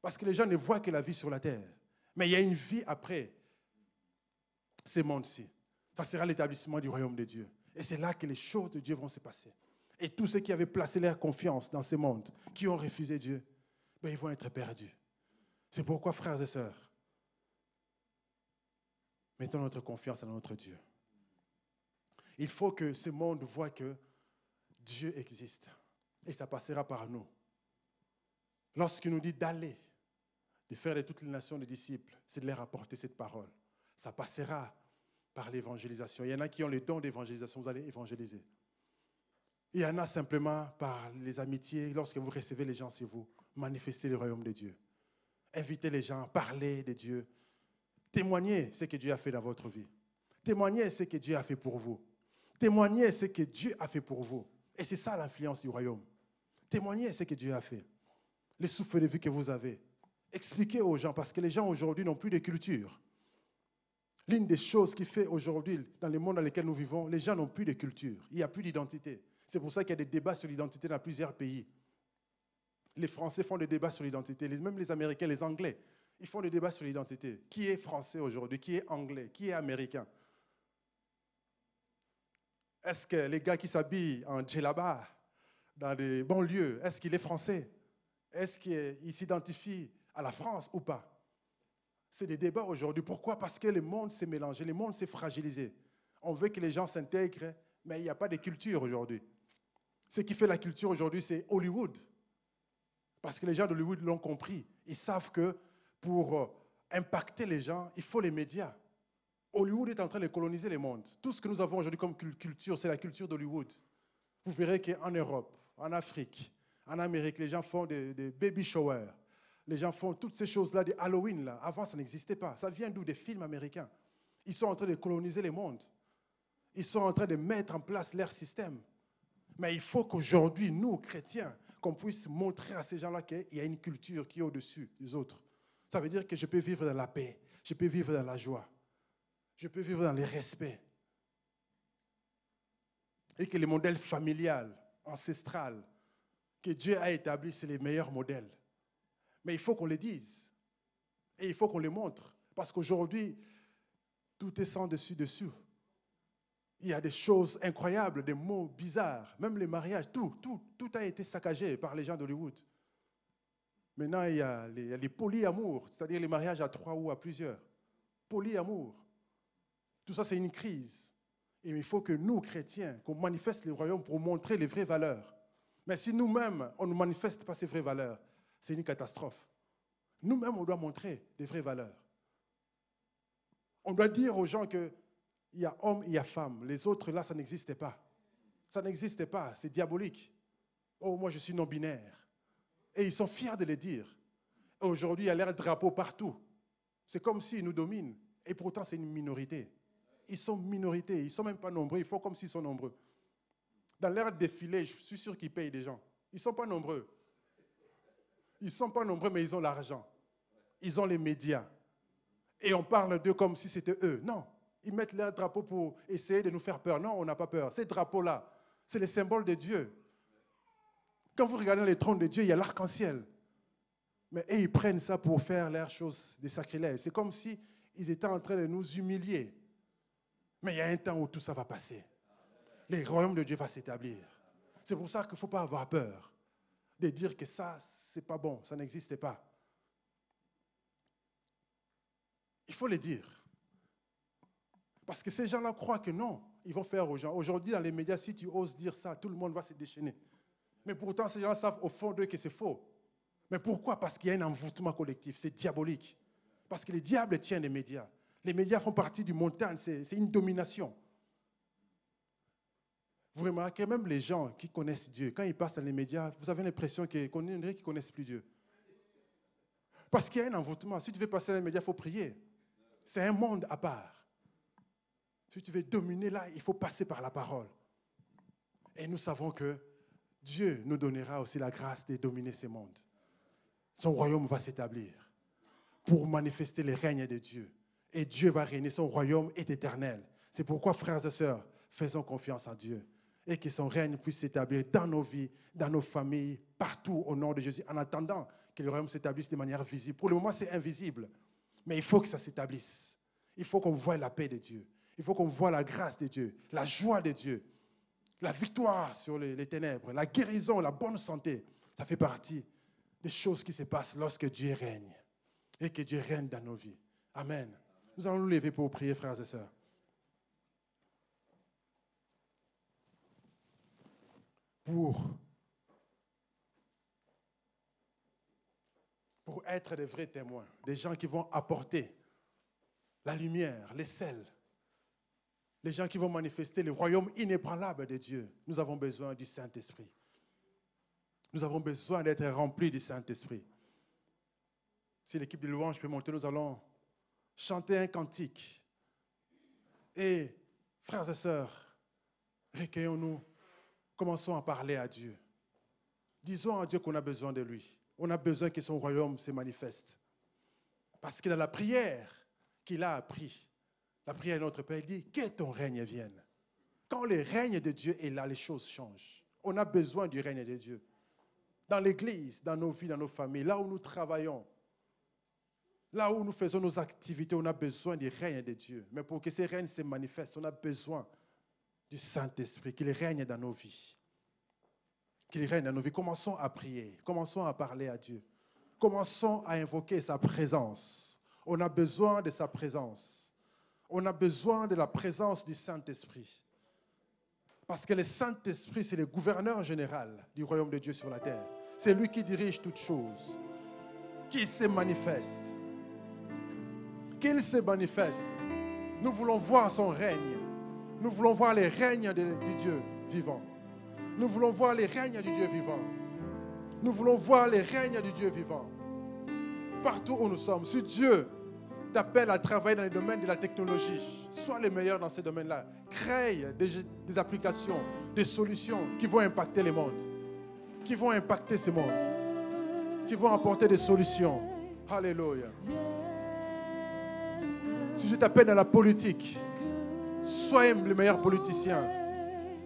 Parce que les gens ne voient que la vie sur la terre. Mais il y a une vie après ces mondes-ci. Ça sera l'établissement du royaume de Dieu. Et c'est là que les choses de Dieu vont se passer. Et tous ceux qui avaient placé leur confiance dans ces mondes, qui ont refusé Dieu, ben, ils vont être perdus. C'est pourquoi, frères et sœurs, mettons notre confiance en notre Dieu. Il faut que ce monde voit que Dieu existe. Et ça passera par nous. Lorsqu'il nous dit d'aller, de faire de toutes les nations des disciples, c'est de leur apporter cette parole. Ça passera par l'évangélisation. Il y en a qui ont le don d'évangélisation, vous allez évangéliser. Il y en a simplement par les amitiés, lorsque vous recevez les gens sur vous, manifester le royaume de Dieu. Invitez les gens, parler de Dieu. Témoignez ce que Dieu a fait dans votre vie. Témoignez ce que Dieu a fait pour vous. Témoignez ce que Dieu a fait pour vous. Et c'est ça l'influence du royaume. Témoignez ce que Dieu a fait les souffles de vie que vous avez. Expliquez aux gens, parce que les gens aujourd'hui n'ont plus de culture. L'une des choses qui fait aujourd'hui, dans le monde dans lequel nous vivons, les gens n'ont plus de culture. Il n'y a plus d'identité. C'est pour ça qu'il y a des débats sur l'identité dans plusieurs pays. Les Français font des débats sur l'identité, même les Américains, les Anglais, ils font des débats sur l'identité. Qui est français aujourd'hui? Qui est anglais? Qui est américain? Est-ce que les gars qui s'habillent en djellaba dans des banlieues, est-ce qu'il est français? Est-ce qu'il s'identifie à la France ou pas? C'est des débats aujourd'hui. Pourquoi? Parce que le monde s'est mélangé, le monde s'est fragilisé. On veut que les gens s'intègrent, mais il n'y a pas de culture aujourd'hui. Ce qui fait la culture aujourd'hui, c'est Hollywood. Parce que les gens d'Hollywood l'ont compris. Ils savent que pour euh, impacter les gens, il faut les médias. Hollywood est en train de coloniser le monde. Tout ce que nous avons aujourd'hui comme culture, c'est la culture d'Hollywood. Vous verrez qu'en Europe, en Afrique, en Amérique, les gens font des, baby showers. Les gens font toutes ces choses-là, des Halloween. Là. Avant, ça n'existait pas. Ça vient d'où? Des films américains. Ils sont en train de coloniser le monde. Ils sont en train de mettre en place leur système. Mais il faut qu'aujourd'hui, nous, chrétiens, qu'on puisse montrer à ces gens-là qu'il y a une culture qui est au-dessus des autres. Ça veut dire que je peux vivre dans la paix, je peux vivre dans la joie, je peux vivre dans le respect. Et que le modèle familial, ancestral, que Dieu a établi, c'est les meilleurs modèles. Mais il faut qu'on les dise. Et il faut qu'on les montre. Parce qu'aujourd'hui, tout est sans dessus-dessous. Il y a des choses incroyables, des mots bizarres, même les mariages, tout, tout, tout a été saccagé par les gens d'Hollywood. Maintenant, il y a les, les polyamours, c'est-à-dire les mariages à trois ou à plusieurs. Polyamour. Tout ça, c'est une crise. Et il faut que nous, chrétiens, qu'on manifeste le royaume pour montrer les vraies valeurs. Mais si nous-mêmes, on ne manifeste pas ces vraies valeurs, c'est une catastrophe. Nous-mêmes, on doit montrer des vraies valeurs. On doit dire aux gens qu'il y a homme, il y a femme. Les autres, là, ça n'existait pas. Ça n'existait pas. C'est diabolique. Oh, moi, je suis non-binaire. Et ils sont fiers de le dire. Aujourd'hui, il y a l'air drapeau partout. C'est comme s'ils nous dominent. Et pourtant, c'est une minorité. Ils sont minorités. Ils ne sont même pas nombreux. Ils font comme s'ils sont nombreux. Dans leur défilé, je suis sûr qu'ils payent des gens. Ils ne sont pas nombreux. Ils ne sont pas nombreux, mais ils ont l'argent. Ils ont les médias. Et on parle d'eux comme si c'était eux. Non. Ils mettent leur drapeau pour essayer de nous faire peur. Non, on n'a pas peur. Ces drapeaux-là, c'est les symboles de Dieu. Quand vous regardez les trônes de Dieu, il y a l'arc-en-ciel. Mais ils prennent ça pour faire leurs choses des sacrilèges. C'est comme si ils étaient en train de nous humilier. Mais il y a un temps où tout ça va passer. Le royaume de Dieu va s'établir. C'est pour ça qu'il ne faut pas avoir peur de dire que ça, c'est pas bon, ça n'existait pas. Il faut le dire. Parce que ces gens-là croient que non, ils vont faire aux gens. Aujourd'hui, dans les médias, si tu oses dire ça, tout le monde va se déchaîner. Mais pourtant, ces gens savent au fond d'eux que c'est faux. Mais pourquoi? Parce qu'il y a un envoûtement collectif, c'est diabolique. Parce que les diables tiennent les médias. Les médias font partie du montagne, c'est une domination. Vous remarquez même les gens qui connaissent Dieu, quand ils passent dans les médias, vous avez l'impression qu'ils ne connaissent plus Dieu. Parce qu'il y a un envoûtement. Si tu veux passer dans les médias, il faut prier. C'est un monde à part. Si tu veux dominer là, il faut passer par la parole. Et nous savons que Dieu nous donnera aussi la grâce de dominer ce monde. Son royaume va s'établir pour manifester les règnes de Dieu. Et Dieu va régner, son royaume est éternel. C'est pourquoi, frères et sœurs, faisons confiance en Dieu et que son règne puisse s'établir dans nos vies, dans nos familles, partout au nom de Jésus, en attendant que le royaume s'établisse de manière visible. Pour le moment, c'est invisible, mais il faut que ça s'établisse. Il faut qu'on voie la paix de Dieu. Il faut qu'on voie la grâce de Dieu, la joie de Dieu, la victoire sur les, ténèbres, la guérison, la bonne santé. Ça fait partie des choses qui se passent lorsque Dieu règne et que Dieu règne dans nos vies. Amen. Nous allons nous lever pour prier, frères et sœurs. Pour, être des vrais témoins, des gens qui vont apporter la lumière, les sels, les gens qui vont manifester le royaume inébranlable de Dieu. Nous avons besoin du Saint-Esprit. Nous avons besoin d'être remplis du Saint-Esprit. Si l'équipe de louange peut monter, nous allons chanter un cantique. Et, frères et sœurs, recueillons-nous, commençons à parler à Dieu. Disons à Dieu qu'on a besoin de lui. On a besoin que son royaume se manifeste. Parce que dans la prière qu'il a appris, la prière de notre Père, dit que ton règne vienne. Quand le règne de Dieu est là, les choses changent. On a besoin du règne de Dieu. Dans l'Église, dans nos vies, dans nos familles, là où nous travaillons, Là où nous faisons nos activités, on a besoin du règne de Dieu. Mais pour que ce règne se manifeste, on a besoin du Saint-Esprit, qu'il règne dans nos vies. Qu'il règne dans nos vies. Commençons à prier, commençons à parler à Dieu. Commençons à invoquer sa présence. On a besoin de sa présence. On a besoin de la présence du Saint-Esprit. Parce que le Saint-Esprit, c'est le gouverneur général du royaume de Dieu sur la terre. C'est lui qui dirige toutes choses, qui se manifeste qu'il se manifeste. Nous voulons voir son règne. Nous voulons voir les règnes de, Dieu vivant. Nous voulons voir les règnes du Dieu vivant. Nous voulons voir les règnes du Dieu vivant. Partout où nous sommes, si Dieu t'appelle à travailler dans les domaines de la technologie, sois le meilleur dans ces domaines-là. Crée des, applications, des solutions qui vont impacter le monde, qui vont impacter ce monde, qui vont apporter des solutions. Alléluia. Si je t'appelle dans la politique, sois le meilleur politicien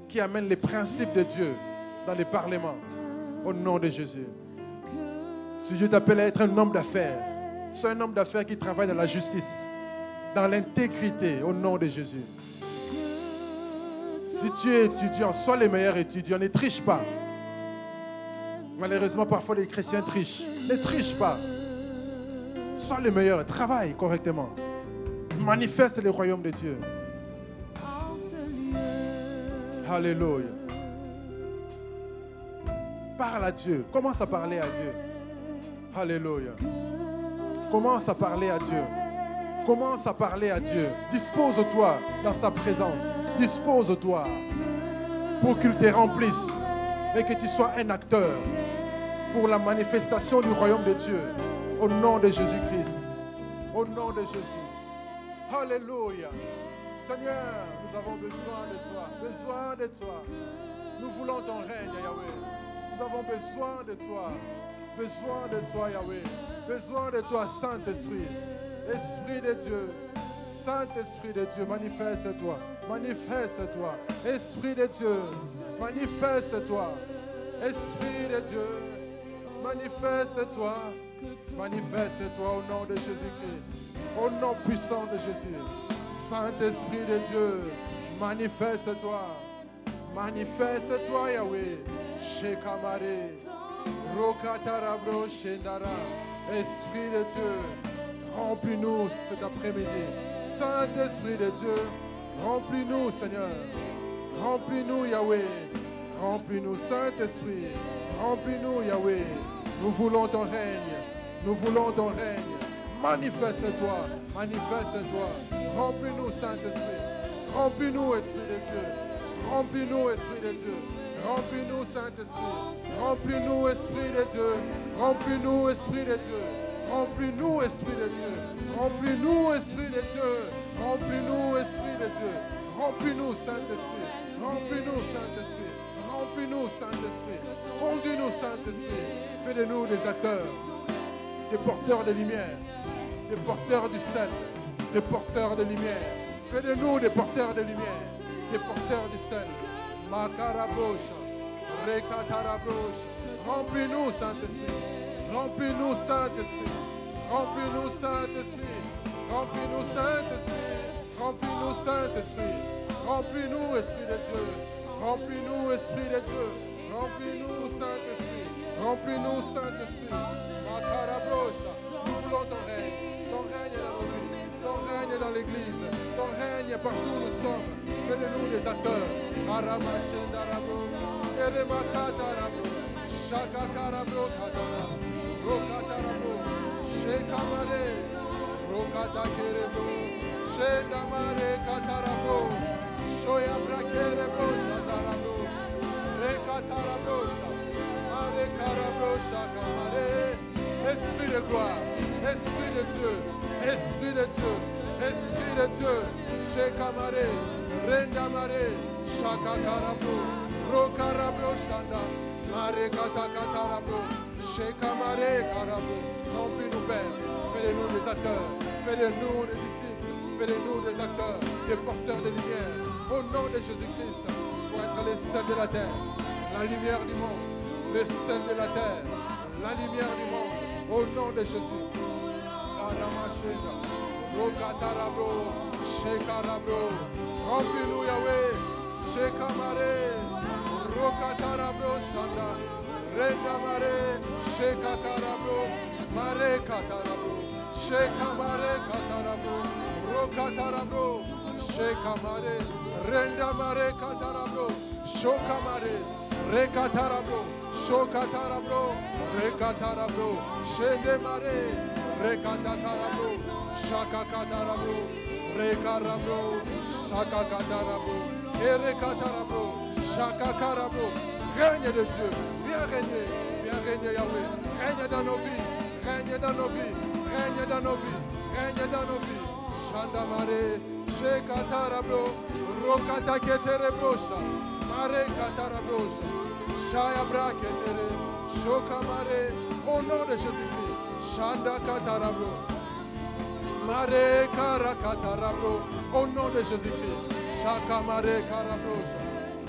qui amène les principes de Dieu dans les parlements. Au nom de Jésus. Si je t'appelle à être un homme d'affaires, sois un homme d'affaires qui travaille dans la justice, dans l'intégrité, au nom de Jésus. Si tu es étudiant, sois le meilleur étudiant, ne triche pas. Malheureusement, parfois les chrétiens trichent. Ne triche pas. Sois le meilleur, travaille correctement manifeste le royaume de Dieu. Alléluia. Parle à Dieu. Commence à parler à Dieu. Alléluia. Commence à parler à Dieu. Commence à parler à Dieu. Dispose-toi dans sa présence. Dispose-toi pour qu'il te remplisse et que tu sois un acteur pour la manifestation du royaume de Dieu. Au nom de Jésus-Christ. Au nom de Jésus. Alléluia. Seigneur, nous avons besoin de toi, besoin de toi. Nous voulons ton règne, Yahweh. Nous avons besoin de toi, besoin de toi, Yahweh. Besoin de toi, Saint-Esprit. Esprit de Dieu. Saint-Esprit de Dieu, manifeste-toi. Manifeste-toi. Esprit de Dieu, manifeste-toi. Esprit de Dieu, Manifeste-toi. Manifeste-toi au nom de Jésus-Christ. Au nom puissant de Jésus. Saint-Esprit de Dieu, manifeste-toi. Manifeste-toi, Yahweh. Shekamare. Rokatarabro Shendara. Esprit de Dieu, remplis-nous cet après-midi. Saint-Esprit de Dieu, remplis-nous, Seigneur. Remplis-nous, Yahweh. Remplis-nous, Saint-Esprit. Remplis-nous, Yahweh. Nous voulons ton règne. Nous voulons ton règne. Manifeste-toi. Manifeste-toi. Remplis-nous, Saint-Esprit. Remplis-nous, Esprit de Dieu. Remplis-nous, Esprit de Dieu. Remplis-nous, Saint-Esprit. Remplis-nous, Esprit de Dieu. Remplis-nous, Esprit de Dieu. Remplis-nous, Esprit de Dieu. Remplis-nous, Esprit de Dieu. Remplis-nous, Esprit de Dieu. Remplis-nous, Saint-Esprit. Remplis-nous, Saint-Esprit. Remplis-nous, Saint-Esprit. Conduis-nous, Saint-Esprit. Fais de nous des acteurs, des porteurs de lumière, des porteurs du sel, des porteurs de lumière. Fais de nous des porteurs de lumière, des porteurs du sel. Makarabosha, Rekatarabosha. Remplis-nous, Saint-Esprit. Remplis-nous, Saint-Esprit. Remplis-nous, Saint-Esprit. Remplis-nous, Saint-Esprit. Remplis-nous, Saint-Esprit. Remplis-nous, Esprit de Dieu. Remplis-nous, Esprit de Dieu. Remplis-nous, Saint-Esprit. Remplis-nous, Saint-Esprit. Makarabosha. Dans l'Église. Ton règne partout nous sommes. Fais de nous des acteurs. Esprit de gloire. Esprit de Dieu. Esprit de Dieu. Esprit de Dieu. Shekamare. Rendamare. Shakakarabo. Rokarabo shanda. Mare katakatarabo. Shekamare karabo. Remplis-nous, Père. Fais-nous des acteurs. Fais-nous des disciples. Fais-nous des acteurs, des porteurs de lumière. Au nom de Jésus-Christ, pour être les sels de la terre, la lumière du monde, les sels de la terre, la lumière du monde. Au nom de Jésus. Rokatarabro, Shekarabro. Remplis-nous, Yahweh. Shekamare, Rokatarabro, Shanda. Rendamare, Shekakarabro, Mare Katarabro, Shekamare Katarabro, Rokatarabro, Shekamare, Rendamare Katarabro, Shokamare, Rekatarabro, Shokatarabro, Rekatarabro, Shendemare, Rekatakarabro, Shakakatarabro, Rekarabro, Shakakatarabro, Erekatarabro, Shakakarabro, règne de Dieu, viens régner, viens régner Yahweh, règne dans nos vies, règne dans nos vies, règne dans nos vies, règne dans nos vies. Shandamare, Shekatarabro, Rokataketerebrosha, Mare Katarabrosha, Shaya Braketere, Shokamare, au nom de Jésus-Christ, Shanda Karakatarabro, au nom de Jésus-Christ, Shakamare Karabrosha,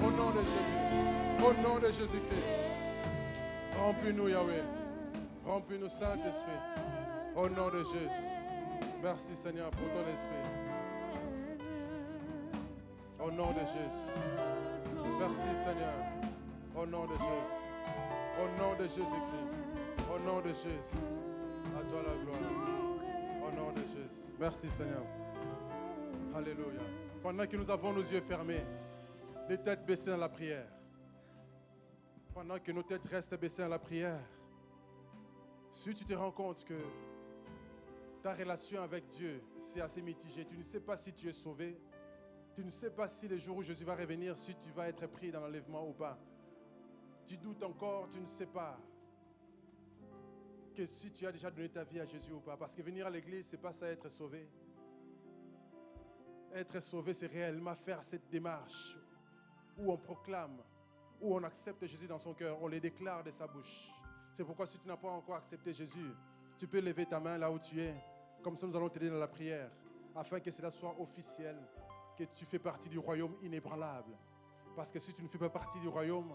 au nom de Jésus, au nom de Jésus-Christ. Remplis-nous, Yahweh. Remplis-nous, Saint-Esprit. Au nom de Jésus. Merci, Seigneur, pour ton esprit. Au nom de Jésus. Merci, Seigneur. Au nom de Jésus. Au nom de Jésus-Christ. Au nom de Jésus. À toi la gloire. Merci, Seigneur. Alléluia. Pendant que nous avons nos yeux fermés, les têtes baissées dans la prière, pendant que nos têtes restent baissées dans la prière, si tu te rends compte que ta relation avec Dieu, c'est assez mitigé, tu ne sais pas si tu es sauvé, tu ne sais pas si le jour où Jésus va revenir, si tu vas être pris dans l'enlèvement ou pas. Tu doutes encore, tu ne sais pas si tu as déjà donné ta vie à Jésus ou pas. Parce que venir à l'église, c'est pas ça être sauvé. Être sauvé, c'est réellement faire cette démarche où on proclame, où on accepte Jésus dans son cœur, on le déclare de sa bouche. C'est pourquoi si tu n'as pas encore accepté Jésus, tu peux lever ta main là où tu es. Comme ça, nous allons t'aider dans la prière, afin que cela soit officiel, que tu fais partie du royaume inébranlable. Parce que si tu ne fais pas partie du royaume,